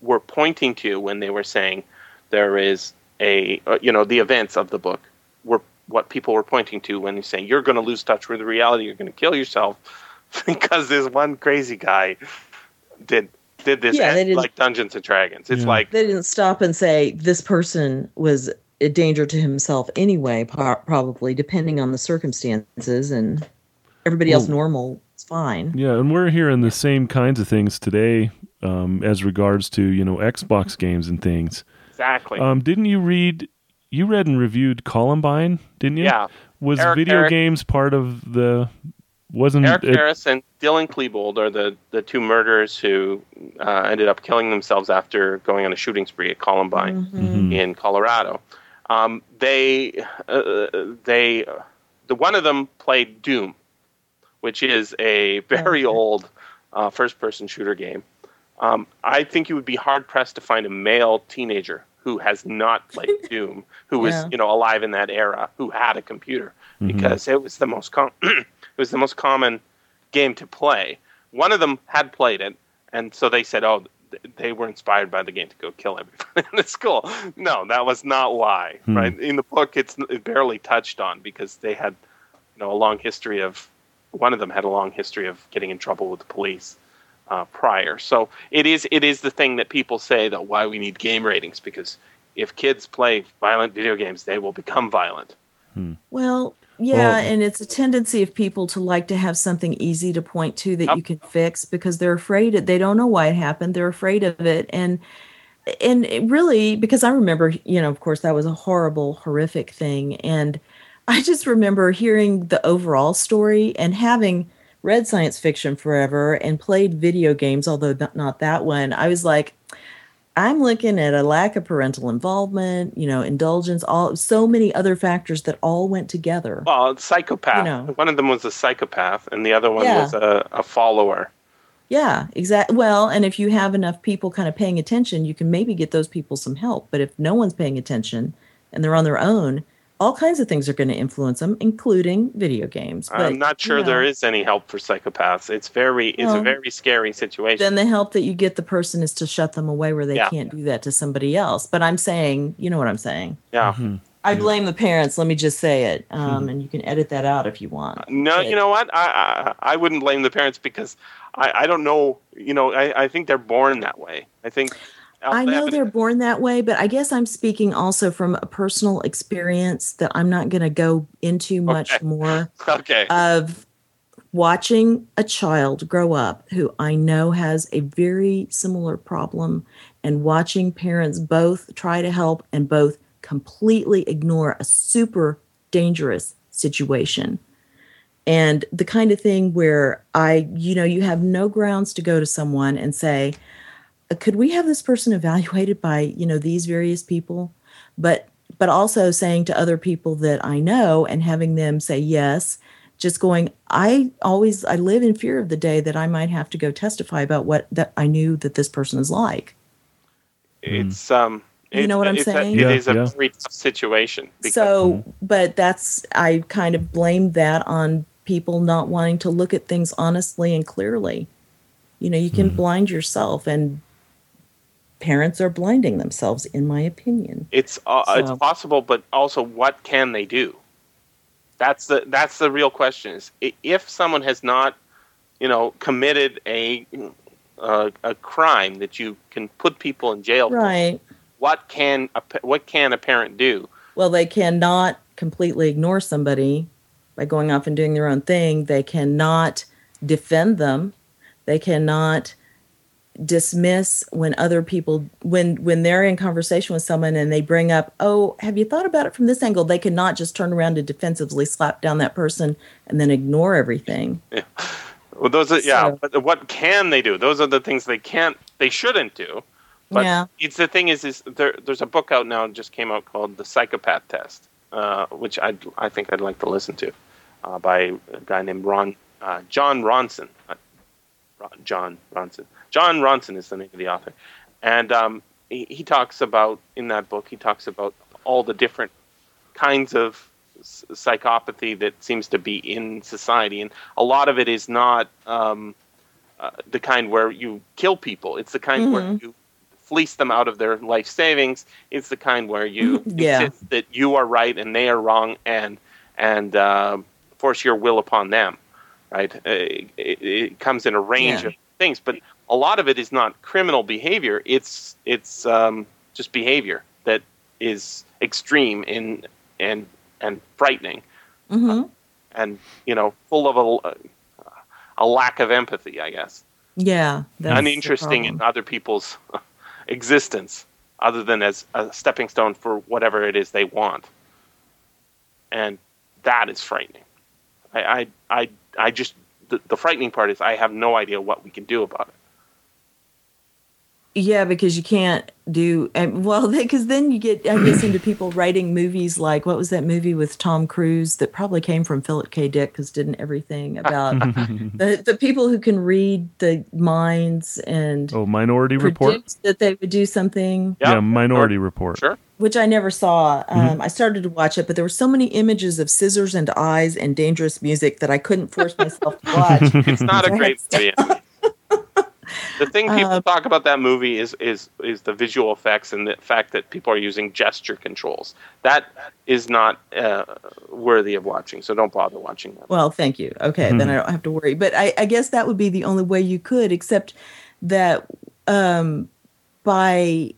were pointing to when they were saying there is a, uh, you know, the events of the book were what people were pointing to when they're saying you're going to lose touch with reality, you're going to kill yourself because this one crazy guy did did this Yeah, they at, like Dungeons and Dragons. It's Yeah. like they didn't stop and say this person was a danger to himself anyway, po- probably depending on the circumstances, and everybody else normal is fine. Yeah, and we're hearing the same kinds of things today um, as regards to you know Xbox games and things. exactly. Um, didn't you read? You read and reviewed Columbine, didn't you? yeah. Was Eric- video Eric- games part of the? Wasn't Eric it? Harris and Dylan Klebold are the, the two murderers who uh, ended up killing themselves after going on a shooting spree at Columbine Mhm. in Colorado. Um, they uh, they the one of them played Doom, which is a very old uh, first person shooter game. Um, I think you would be hard pressed to find a male teenager who has not played Doom, who was Yeah. you know alive in that era, who had a computer Mhm. because it was the most com- it was the most common game to play. One of them had played it, and so they said, "Oh, th- they were inspired by the game to go kill everybody in the school." No, that was not why. Hmm. Right in the book, it's it barely touched on because they had, you know, a long history of. One of them had a long history of getting in trouble with the police uh, prior. So it is it is the thing that people say that why we need game ratings because if kids play violent video games, they will become violent. Well, yeah, Well- and it's a tendency of people to like to have something easy to point to that Yep. you can fix because they're afraid it, they don't know why it happened. They're afraid of it and and it really because I remember, you know, of course that was a horrible horrific thing and I just remember hearing the overall story and having read science fiction forever and played video games although not, that one. I was like I'm looking at a lack of parental involvement, you know, indulgence, all so many other factors that all went together. Well, psychopath. You know. One of them was a psychopath, and the other one Yeah. was a, a follower. Yeah, exactly. Well, and if you have enough people kind of paying attention, you can maybe get those people some help. But if no one's paying attention and they're on their own, all kinds of things are going to influence them, including video games. But, I'm not sure you know, is any help for psychopaths. It's very, it's a very scary situation. Then the help that you get the person is to shut them away where they Yeah. can't do that to somebody else. But I'm saying, you know what I'm saying. yeah. Mhm. I blame the parents. Let me just say it, um, and you can edit that out if you want. No, But- you know what? I, I I wouldn't blame the parents because I, I don't know. You know, I, I think they're born that way. I think. I know they they're born that way, but I guess I'm speaking also from a personal experience that I'm not going to go into much Okay. more okay. of watching a child grow up who I know has a very similar problem and watching parents both try to help and both completely ignore a super dangerous situation. And the kind of thing where I, you know, you have no grounds to go to someone and say, could we have this person evaluated by, you know, these various people? But but also saying to other people that I know and having them say yes just going i always i live in fear of the day that i might have to go testify about what that i knew that this person is like it's um you know what i'm saying a, it is a yeah. very tough situation so but that's i kind of blame that on people not wanting to look at things honestly and clearly you know you can mm. blind yourself and parents are blinding themselves in my opinion it's uh, so. it's possible but also what can they do that's the that's the real question. Is if someone has not, you know, committed a uh, a crime that you can put people in jail right. for, what can a, what can a parent do? Well, they cannot completely ignore somebody by going off and doing their own thing. They cannot defend them. They cannot dismiss when other people when when they're in conversation with someone and they bring up oh have you thought about it from this angle? They cannot just turn around and defensively slap down that person and then ignore everything. Yeah. well those are so, yeah but what can they do? Those are the things they can't they shouldn't do. But yeah. it's the thing is is there, there's a book out now just came out called the psychopath test uh, which i i think i'd like to listen to uh, by a guy named ron uh, jon ronson uh, jon ronson Jon Ronson is the name of the author, and um, he, he, talks about in that book. He talks about all the different kinds of psychopathy that seems to be in society, and a lot of it is not um, uh, the kind where you kill people. It's the kind mm-hmm. where you fleece them out of their life savings. It's the kind where you yeah. insist that you are right and they are wrong, and and uh, force your will upon them. Right? Uh, it, it, comes in a range yeah. of things, but a lot of it is not criminal behavior. It's it's um, just behavior that is extreme in and and frightening, mm-hmm. uh, and you know, full of a, a lack of empathy, I guess. Yeah, uninteresting in other people's existence, other than as a stepping stone for whatever it is they want, and that is frightening. I I I, I just the, the frightening part is I have no idea what we can do about it. Yeah, because you can't do and well, because then you get I guess into people writing movies like what was that movie with Tom Cruise that probably came from Philip K. Dick because didn't everything about the the people who can read the minds and oh Minority Report that they would do something yeah, yeah Minority Report sure which I never saw. Um, mm-hmm. I started to watch it, but there were so many images of scissors and eyes and dangerous music that I couldn't force myself to watch. It's not a great movie the thing people uh, talk about that movie is is is the visual effects and the fact that people are using gesture controls. That is not uh, worthy of watching, so don't bother watching that. Well, thank you. Okay, mm-hmm. then I don't have to worry. But I, I, guess that would be the only way you could, except that um, by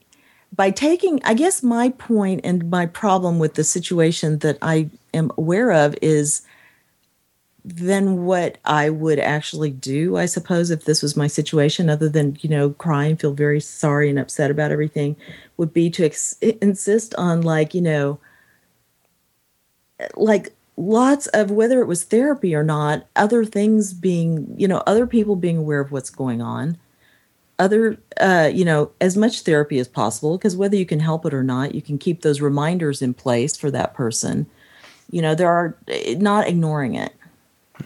by taking, I guess my point and my problem with the situation that I am aware of is than what I would actually do, I suppose, if this was my situation, other than, you know, cry and feel very sorry and upset about everything, would be to ex- insist on, like, you know, like lots of whether it was therapy or not, other things being, you know, other people being aware of what's going on, other, uh, you know, as much therapy as possible, because whether you can help it or not, you can keep those reminders in place for that person. You know, there are eh, not ignoring it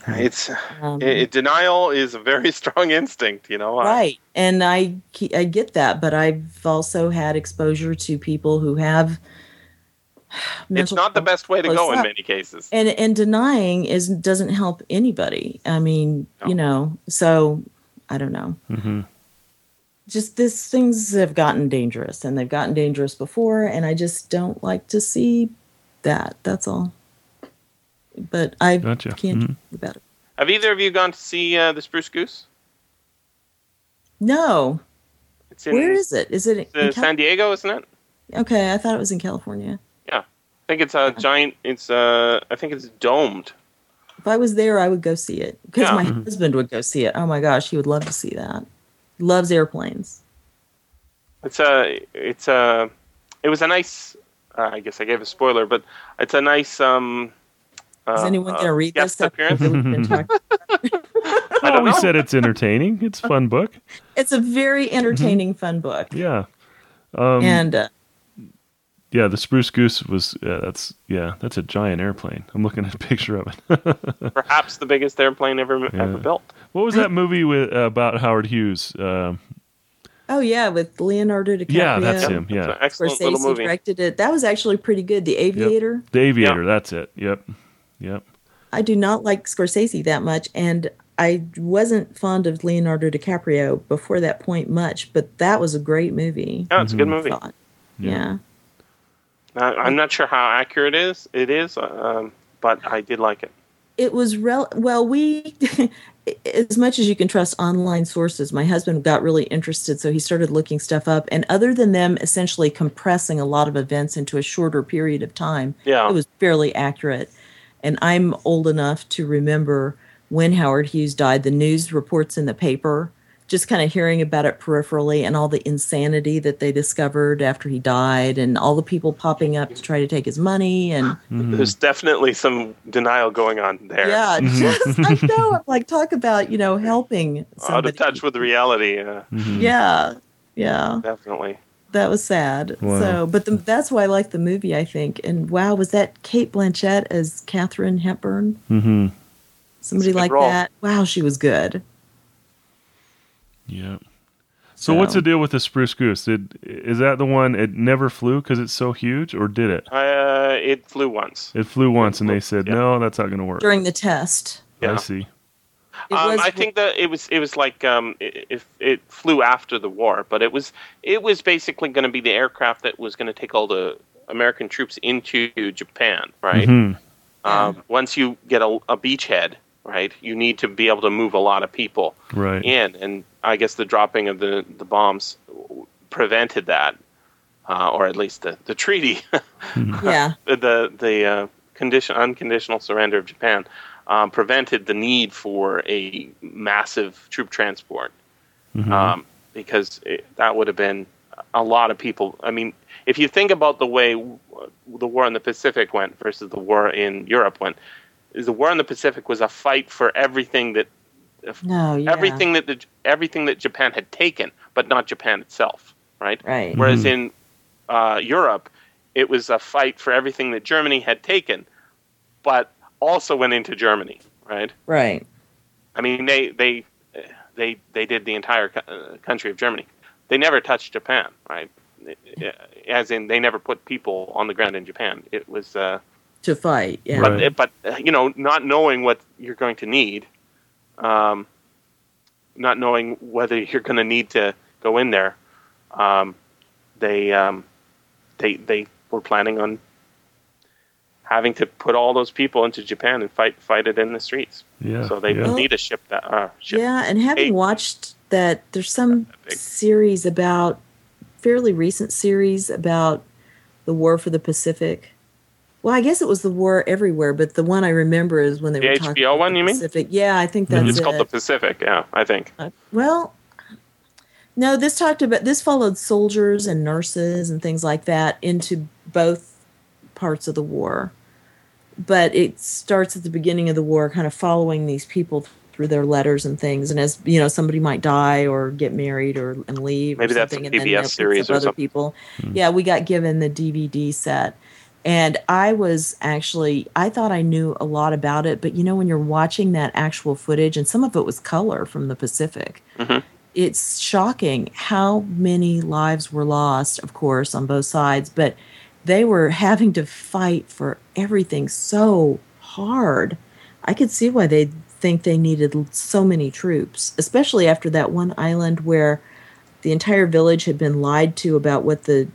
it's um, it, denial is a very strong instinct, you know. Right, and I I get that, but I've also had exposure to people who have. It's not the best way to go up. in many cases, and and denying is doesn't help anybody. I mean, no. you know, so I don't know. Mm-hmm. Just this things have gotten dangerous, and they've gotten dangerous before, and I just don't like to see that. That's all but I gotcha. can't mm-hmm. do about it. Have either of you gone to see uh, the Spruce Goose? No. In, Where is it? Is it in San Diego? Isn't it? Okay, I thought it was in California. Yeah, I think it's a giant. It's uh, I think it's domed. If I was there, I would go see it because Yeah. my Mm-hmm. husband would go see it. Oh my gosh, he would love to see that. Loves airplanes. It's a it's a it was a nice. Uh, I guess I gave a spoiler, but it's a nice. Um, Is uh, anyone going to uh, read this? guest stuff appearance? that we've been talking- I Well, don't we said it's entertaining. It's a fun book. it's a very entertaining, fun book, Yeah. Um, and uh, yeah, the spruce goose was. Yeah, that's yeah, that's a giant airplane. I'm looking at a picture of it. Perhaps the biggest airplane ever Yeah. ever built. what was that movie with uh, about Howard Hughes? Um oh yeah, with Leonardo DiCaprio. yeah, that's him. It's an Yeah, excellent little movie. directed it. That was actually pretty good. The Aviator. The Aviator. That's it. Yep. Yep. I do not like Scorsese that much, and I wasn't fond of Leonardo DiCaprio before that point much, but that was a great movie. Yeah, it's a good Mhm. movie. Yeah. Yeah. I, I'm not sure how accurate it is. It is, um, but I did like it. It was rel well, we as much as you can trust online sources, my husband got really interested, so he started looking stuff up. And other than them essentially compressing a lot of events into a shorter period of time, Yeah. it was fairly accurate. And I'm old enough to remember when Howard Hughes died, the news reports in the paper, just kind of hearing about it peripherally and all the insanity that they discovered after he died and all the people popping up to try to take his money and There's definitely some denial going on there. yeah, just I know. I'm like talk about, you know, helping Out of touch with reality. Uh, Mhm. Yeah. Yeah. definitely. That was sad. Wow. So, but the, that's why I like the movie, I think. And wow, was that Cate Blanchett as Katharine Hepburn? Mhm. Somebody It's a good like role. that. Wow, she was good. Yeah. So, what's the deal with the spruce goose? Did is that the one? It never flew because it's so huge, or did it? Uh, it flew once. It flew once, and they said Yeah. no, that's not going to work. During the test. Yeah. I see. It Um, was I think that it was it was like um, it, it, it flew after the war, but it was it was basically going to be the aircraft that was going to take all the American troops into Japan, right? Mhm. Um, once you get a, a beachhead, right, you need to be able to move a lot of people Right. in, and I guess the dropping of the the bombs prevented that, uh, or at least the the treaty, yeah. the the uh, condition unconditional surrender of Japan um, prevented the need for a massive troop transport Mhm. um, because it, that would have been a lot of people. I mean, if you think about the way w- the war in the Pacific went versus the war in Europe went, is the war in the Pacific was a fight for everything that No, yeah. everything that the, everything that Japan had taken, but not Japan itself, right? Right. Whereas Mhm. in uh, Europe, it was a fight for everything that Germany had taken, but also went into Germany, right? Right. I mean, they they they they did the entire uh, country of Germany. They never touched Japan, right? As in, they never put people on the ground in Japan. It was, uh, To fight. Yeah. Right. but but uh, you know, not knowing what you're going to need, um, not knowing whether you're going to need to go in there, um, they um, they they were planning on having to put all those people into Japan and fight fight it in the streets. Yeah. so they yeah. need a ship that uh, ship. Yeah, and having Eight. watched that, there's some that series about, fairly recent series about the War for the Pacific. Well, I guess it was the war everywhere, but the one I remember is when they The were talking HBO about one, the you mean? Pacific. Yeah, I think that's It's it. called the Pacific. Yeah, I think. Uh, well, no, this talked about this followed soldiers and nurses and things like that into both parts of the war. But it starts at the beginning of the war, kind of following these people through their letters and things. And as you know, somebody might die or get married or and leave. Maybe or that's something, a and then PBS series some or other something. people. Yeah, we got given the DVD set. And I was actually, I thought I knew a lot about it, but you know, when you're watching that actual footage, and some of it was color from the Pacific, Mhm. it's shocking how many lives were lost, of course, on both sides, but they were having to fight for everything so hard. I could see why they think they needed so many troops, especially after that one island where the entire village had been lied to about what the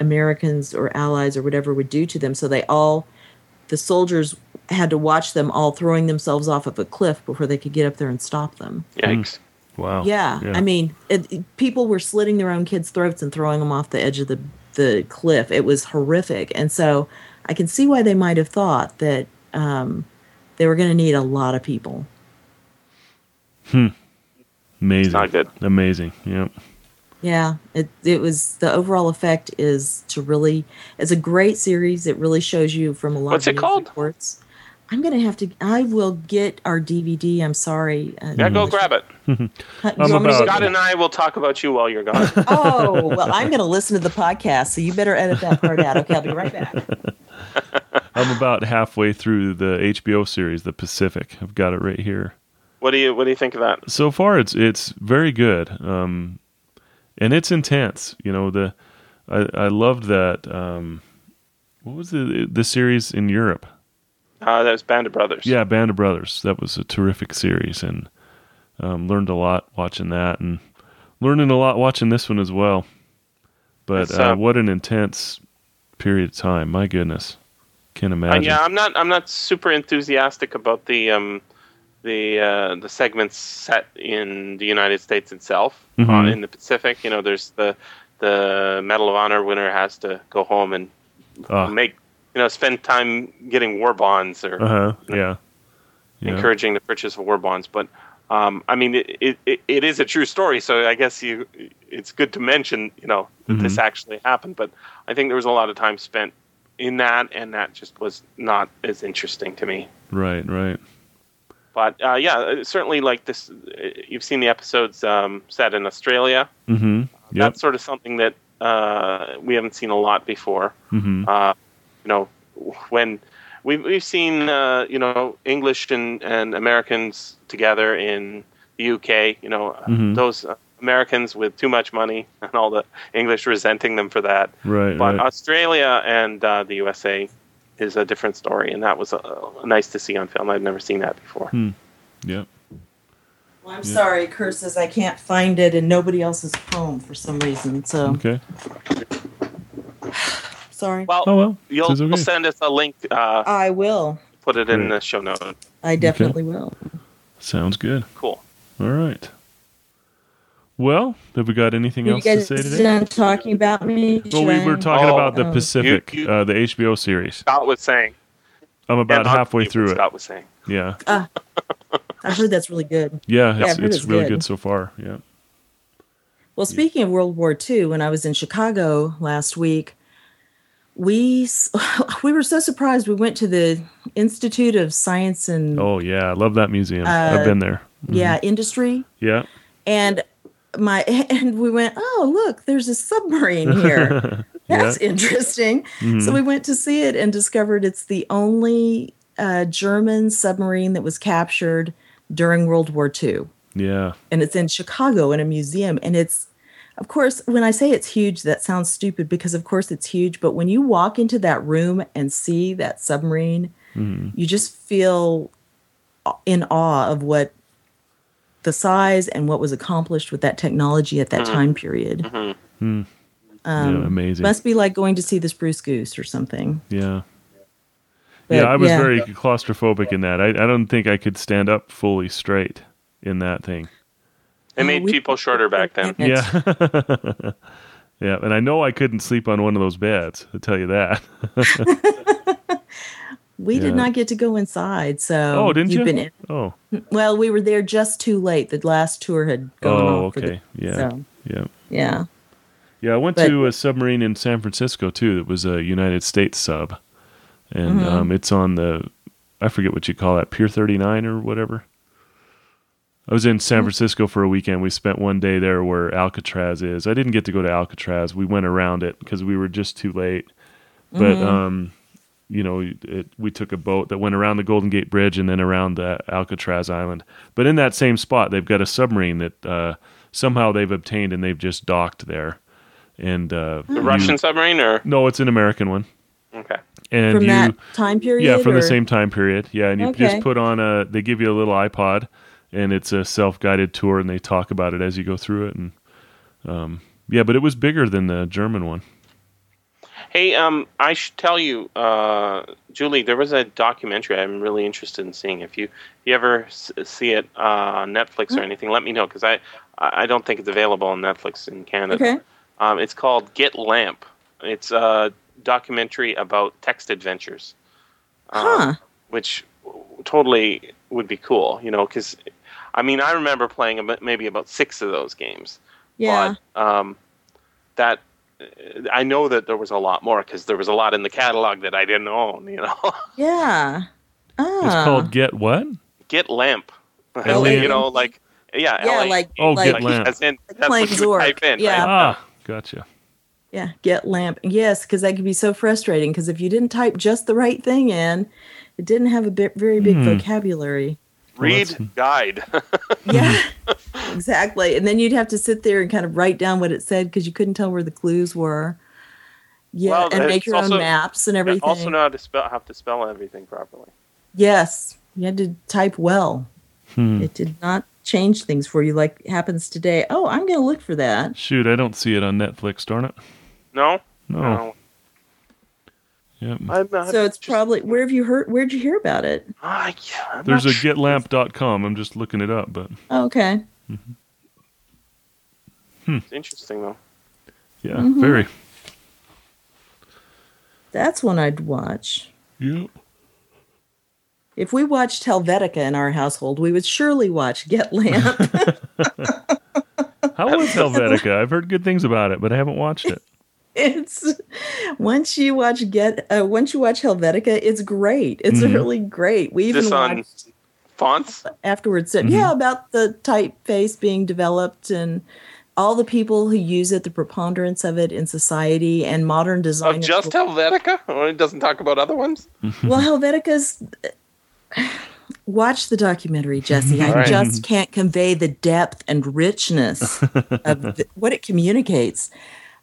Americans or allies or whatever would do to them. So they all, the soldiers had to watch them all throwing themselves off of a cliff before they could get up there and stop them. Yikes. Mm. Wow. Yeah, I mean, it, it- people were slitting their own kids' throats and throwing them off the edge of the the cliff. It was horrific, and so I can see why they might have thought that um, they were going to need a lot of people. Hmm. Amazing. not good. Amazing. Yep. Yeah, it it was the overall effect is to really it's a great series. It really shows you from a lot What's of it news called? reports. I'm gonna have to. I will get our DVD. I'm sorry. Uh, Yeah, go grab it. you want me to about- get- Scott and I will talk about you while you're gone. Oh well, I'm gonna listen to the podcast, so you better edit that part out. Okay, I'll be right back. I'm about halfway through the HBO series, The Pacific. I've got it right here. what do you What do you think of that? So far, it's it's very good, um, and it's intense. You know the I I loved that. Um, what was the the series in Europe? Uh, that was Band of Brothers. Yeah, Band of Brothers. That was a terrific series, and um, learned a lot watching that, and learning a lot watching this one as well. But uh, uh, what an intense period of time! My goodness, can't imagine. yeah, I'm not. I'm not super enthusiastic about the um, the uh, the segments set in the United States itself. Uh, Mhm. in the Pacific, you know, there's the the Medal of Honor winner has to go home and Ah, make you know spend time getting war bonds or uh huh. Yeah. Yeah. encouraging the purchase of war bonds. But um, I mean, it, it, it, is a true story, so I guess you it's good to mention you know that this actually happened. But I think there was a lot of time spent in that, and that just was not as interesting to me. Right. Right. But uh, yeah, certainly like this, you've seen the episodes um, set in Australia. Mm-hmm. Yep. That's sort of something that uh, we haven't seen a lot before. Mm-hmm. Uh, you know, when we've we've seen uh, you know English and, and Americans together in the UK. You know, uh, Mhm. those uh, Americans with too much money and all the English resenting them for that. Right. But right. Australia and uh, the USA is a different story, and that was uh, nice to see on film. I'd never seen that before. Yep. Well, I'm sorry, curses. I can't find it, and nobody else is home for some reason. So Okay. Sorry. Well, Oh well. you'll, okay. you'll send us a link. Uh, I will. put it in Great. the show note. I definitely will. Sounds good. Cool. All right. Well, have we got anything you else to say today? done talking about me? Well, we were talking Oh. about the Oh. Pacific, You- you- uh, the HBO series. Scott was saying. I'm about Yeah, halfway what through it. Scott was saying. Yeah. I heard that's really good. Yeah, Yeah, it's, I've it's it's really good. good so far. Yeah. Well, speaking of World War II, when I was in Chicago last week, we we were so surprised. We went to the Institute of Science and Oh yeah, I love that museum. Uh, I've been there. yeah Industry, Yeah. and my and we went. Oh, look, there's a submarine here. That's interesting. Mm-hmm. So we went to see it and discovered it's the only uh, German submarine that was captured during World War II. Yeah. and it's in Chicago in a museum. And it's, of course, when I say it's huge, that sounds stupid because, of course, it's huge. But when you walk into that room and see that submarine, mm-hmm. you just feel in awe of what the size and what was accomplished with that technology at that mm-hmm. time period. Mm-hmm. Hmm. yeah. Um, amazing. Must be like going to see the Spruce Goose or something. yeah. But, yeah, I was very claustrophobic in that. I, I don't think I could stand up fully straight in that thing. It Oh, made we- people shorter back then. Yeah. yeah, and I know I couldn't sleep on one of those beds. I'll tell you that. We Yeah. did not get to go inside, so oh, didn't you've you? been in. oh. Well, we were there just too late. The last tour had gone Oh, off. for the- okay. Yeah. So, Yeah. yeah. Yeah, I went But- to a submarine in San Francisco too. It was a United States sub, and Mm-hmm. um, it's on the I forget what you call that Pier Thirty Nine or whatever. I was in. San Francisco for a weekend. We spent one day there where Alcatraz is. I didn't get to go to Alcatraz. We went around it because we were just too late. But Mm-hmm. um, you know, it, we took a boat that went around the Golden Gate Bridge and then around the Alcatraz Island. But in that same spot, they've got a submarine that uh, somehow they've obtained and they've just docked there. And uh, The you- Russian submarine, or No, it's an American one. okay, And From you, that time period? yeah, from or- the same time period. Yeah, and you Okay. just put on a. They give you a little iPod, and it's a self-guided tour, and they talk about it as you go through it. And um, yeah, but it was bigger than the German one. Hey, um, I should tell you, uh, Julie, there was a documentary I'm really interested in seeing. If you, if you ever s- see it uh, on Netflix Hmm. or anything, let me know because I, I don't think it's available on Netflix in Canada. Okay. Um, it's called Get Lamp. It's a documentary about text adventures, um, Huh. which totally would be cool. You know, because I mean, I remember playing about, maybe about six of those games. Yeah. But um, that I know that there was a lot more because there was a lot in the catalog that I didn't own. You know. yeah. Ah. It's called Get What? Get Lamp. Oh, you know, like yeah, yeah, L-A- like Oh, like, Get Lamp. as in Like that's playing what you Zork. type in. Yeah. Right? Ah, gotcha. Yeah, get lamp. Yes, because that could be so frustrating. Because if you didn't type just the right thing in, it didn't have a bit, very big Hmm. vocabulary. Read Well, guide. Yeah, exactly. And then you'd have to sit there and kind of write down what it said because you couldn't tell where the clues were. Yeah, Well, and make your also- own maps and everything. also know how to spell have to spell everything properly. yes, you had to type well. Hmm. It did not change things for you like happens today. Oh, I'm going to look for that. Shoot, I don't see it on Netflix, darn it. No. No. Yep. I'm, I'm So it's just- probably where have you heard? Where'd you hear about it? Ah, yeah, I'm There's a sure. getlamp.com. I'm just looking it up, but Oh, okay. It's interesting though. yeah, Mm-hmm. very. That's one I'd watch. Yep. If we watched Helvetica in our household, we would surely watch Get Lamp. How was Helvetica? I've heard good things about it, but I haven't watched it. It's once you watch Get uh, once you watch Helvetica, it's great. It's Mhm. really great. We even This on watched fonts. afterwards. Said, yeah, about the typeface being developed and all the people who use it, the preponderance of it in society, and modern design. Of just Helvetica? Oh, it doesn't talk about other ones? Well, Helvetica's. Watch the documentary, Jesse. I Right. just can't convey the depth and richness of the, what it communicates.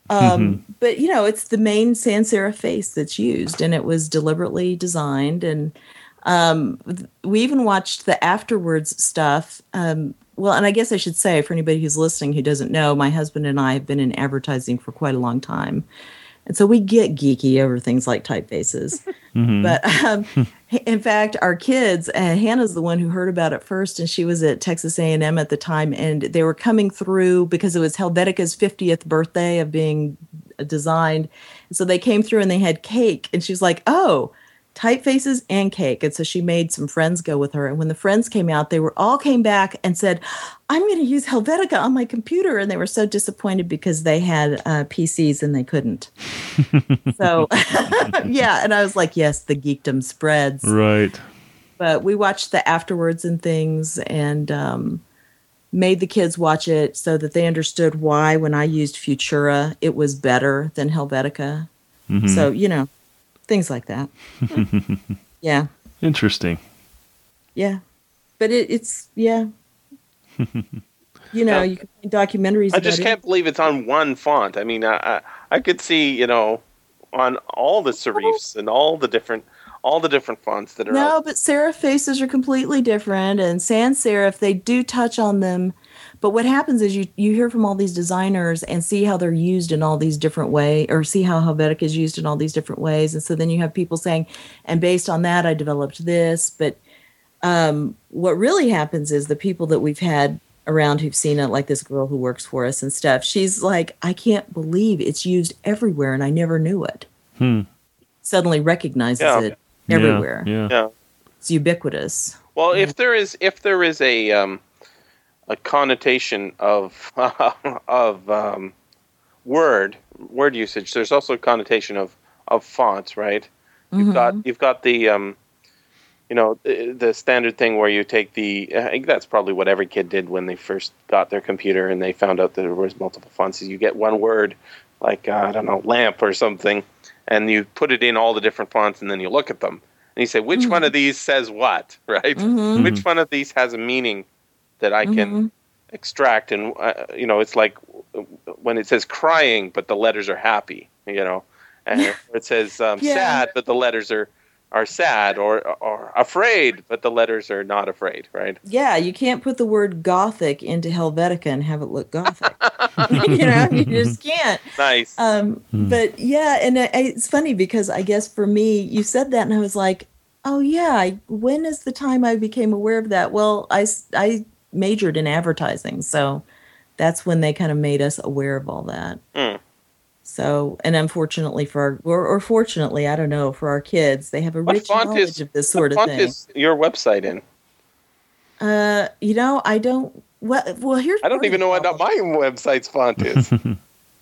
Um, but you know, it's the main sans serif face that's used, and it was deliberately designed. And um, we even watched the afterwards stuff. Um, well, and I guess I should say for anybody who's listening who doesn't know, my husband and I have been in advertising for quite a long time. And so we get geeky over things like typefaces. But um, in fact, our kids, uh, Hannah's the one who heard about it first, and she was at Texas A&M at the time, and they were coming through because it was Helvetica's 50th birthday of being designed. And so they came through and they had cake, and she was like, "Oh." Typefaces and cake. And so she made some friends go with her. And when the friends came out, they were all came back and said, I'm going to use Helvetica on my computer. And they were so disappointed because they had uh, PCs and they couldn't. so, yeah. And I was like, yes, the geekdom spreads. Right. But we watched the afterwards and things and um, made the kids watch it so that they understood why, when I used Futura, it was better than Helvetica. So, you know, things like that. yeah. Interesting. Yeah. But it, it's, yeah. you know, Yeah. you can find documentaries I about just it. can't believe it's on one font. I mean, I, I, I could see, you know, on all the serifs and all the different all the different fonts that are No, out. but serif faces are completely different, and sans serif they do touch on them. But what happens is you you hear from all these designers and see how they're used in all these different ways, or see how Helvetica is used in all these different ways, and so then you have people saying, and based on that, I developed this. But um, what really happens is the people that we've had around who've seen it, like this girl who works for us and stuff, she's like, I can't believe it's used everywhere, and I never knew it. Hmm. Suddenly recognizes Yeah. it Yeah, everywhere. Yeah. Yeah. It's ubiquitous. Well, if there is if there is a um, a connotation of of um, word word usage, there's also a connotation of of fonts, right? You've got you've got the um, you know the, the standard thing where you take the I think that's probably what every kid did when they first got their computer and they found out that there was multiple fonts. Is you get one word like uh, I don't know lamp or something, and you put it in all the different fonts, and then you look at them and you say which one of these says what, right? Mhm. Which one of these has a meaning that I can extract? And uh, you know, it's like when it says crying, but the letters are happy, you know, and it says um, Yeah. sad, but the letters are are sad, or or afraid, but the letters are not afraid, right? Yeah, you can't put the word gothic into Helvetica and have it look gothic. you know, you just can't. Nice. Um, But yeah, and it, it's funny because I guess for me, you said that, and I was like, oh yeah, I, when is the time I became aware of that? Well, I s- I majored in advertising, so that's when they kind of made us aware of all that. Hmm. So, and unfortunately for our, or, or fortunately, I don't know, for our kids, they have a What rich font knowledge is- of this sort what of font is your website in? uh, you know, I don't. Well, well, here's. I don't even know what my website's font is.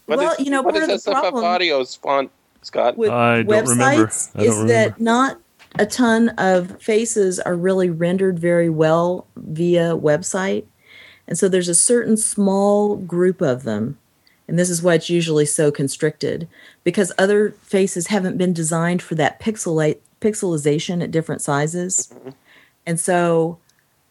What Well, is- you know, what part is of the SFF problem- Audio's font, Scott? with I don't remember. I don't is that remember. not a ton of faces are really rendered very well via website. And so there's a certain small group of them. And this is why it's usually so constricted because other faces haven't been designed for that pixelate, pixelization at different sizes. And so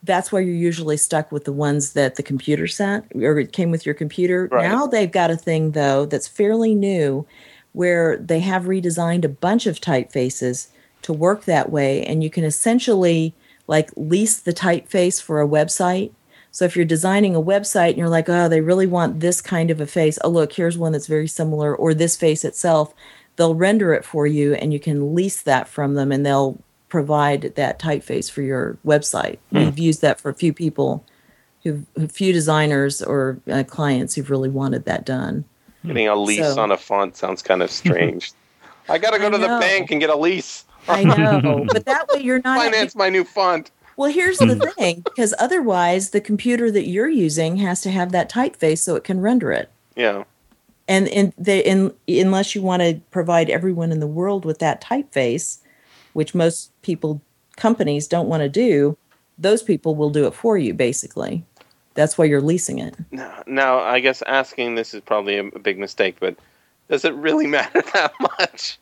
that's why you're usually stuck with the ones that the computer sent or it came with your computer. Right. Now they've got a thing though that's fairly new where they have redesigned a bunch of typefaces to work that way and you can essentially like lease the typeface for a website. So if you're designing a website and you're like, "Oh, they really want this kind of a face. Oh, look, here's one that's very similar or this face itself." They'll render it for you and you can lease that from them and they'll provide that typeface for your website. We've used that for a few people who a few designers or uh, clients who've really wanted that done. Getting a lease So- on a font sounds kind of strange. I got to go I to the bank and get a lease. I know, but that way you're not Finance my new font. Well, here's the hmm. thing because otherwise the computer that you're using has to have that typeface so it can render it. Yeah. And and they in unless you want to provide everyone in the world with that typeface, which most people companies don't want to do, those people will do it for you basically. That's why you're leasing it. Now, now, I guess asking this is probably a, a big mistake, but does it really matter that much?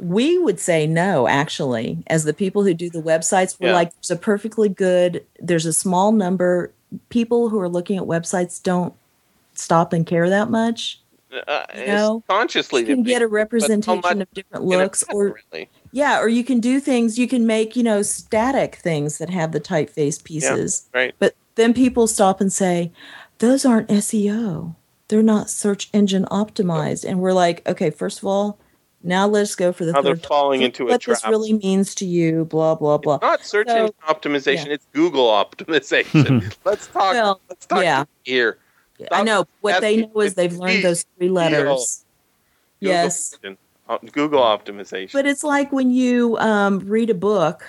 We would say no, actually, as the people who do the websites, we're Yeah. like, there's a perfectly good, there's a small number. People who are looking at websites don't stop and care that much. Uh, You know, consciously, You can get a much representation of different looks, or really. yeah, or you can do things. You can make you know static things that have the typeface pieces. right. But then people stop and say, those aren't SEO. They're not search engine optimized. And we're like, okay, first of all, now let's go for the Now they're falling Look into a what this really means to you. Blah blah blah. Not search So- engine optimization; it's Google optimization. let's talk. Well, let's talk yeah. here. I know. What they know is they've learned those three letters. Google Yes. option- uh, Google optimization. But it's like when you um, read a book,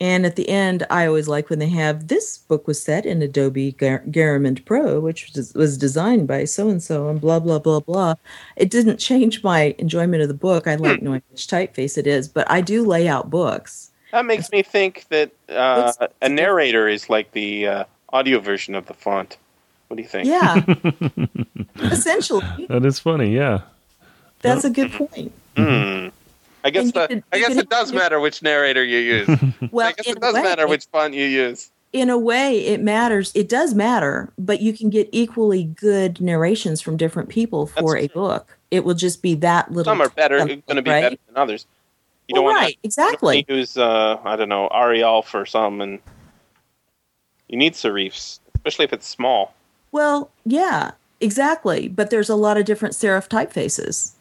and at the end, I always like when they have this book was set in Adobe Gar- Garamond Pro, which was, was designed by so and so, and blah blah blah blah. It didn't change my enjoyment of the book. I Hmm. like knowing which typeface it is, but I do lay out books. that makes me think that uh, a narrator is like the uh, audio version of the font. What do you think? Yeah, essentially, That is funny. Yeah. that's a good point. Hmm. I guess the, could- I guess it does matter which narrator you use. Well, I guess in it a does way, matter which font you use. in a way it matters it does matter but you can get equally good narrations from different people for That's a book it will just be that little Some are better, something, going to be right? better than others. You Well, don't want right exactly to use, uh, I don't know, Arial for some, and you need serifs, especially if it's small. well yeah exactly but there's a lot of different serif typefaces It's true.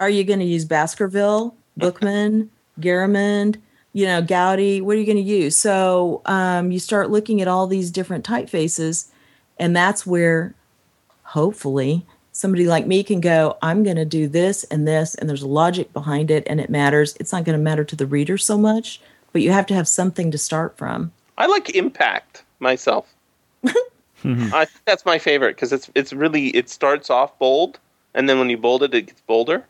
Are you going to use baskerville bookman garamond you know goudy what are you going to use so um, you start looking at all these different typefaces and that's where hopefully somebody like me can go i'm going to do this and this and there's a logic behind it and it matters it's not going to matter to the reader so much but you have to have something to start from I like Impact myself. I think that's my favorite because it's it's really it starts off bold, and then when you bold it, it gets bolder.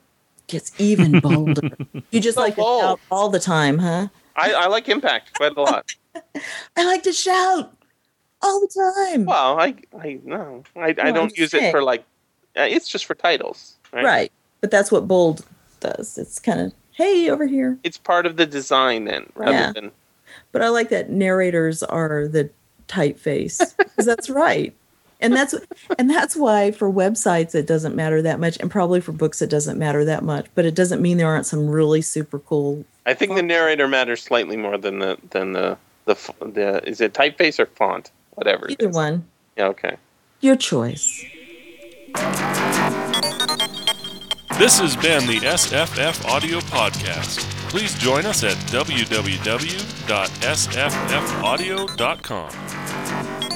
Gets even bolder you just So like to shout all the time huh I, I like Impact quite a lot. i like to shout all the time well, I I no, I, I No, I'm don't use it for like. Uh, it's just for titles, right? right but that's what bold does it's kind of hey over here It's part of the design then, rather Yeah. than but i like that narrators are the typeface because that's right and that's and that's why for websites it doesn't matter that much and probably for books it doesn't matter that much but it doesn't mean there aren't some really super cool I think the narrator matters slightly more than the than the the the is it typeface or font, whatever. it either is. one Yeah. Okay. your choice This has been the SFF Audio Podcast. Please join us at www.sffaudio.com.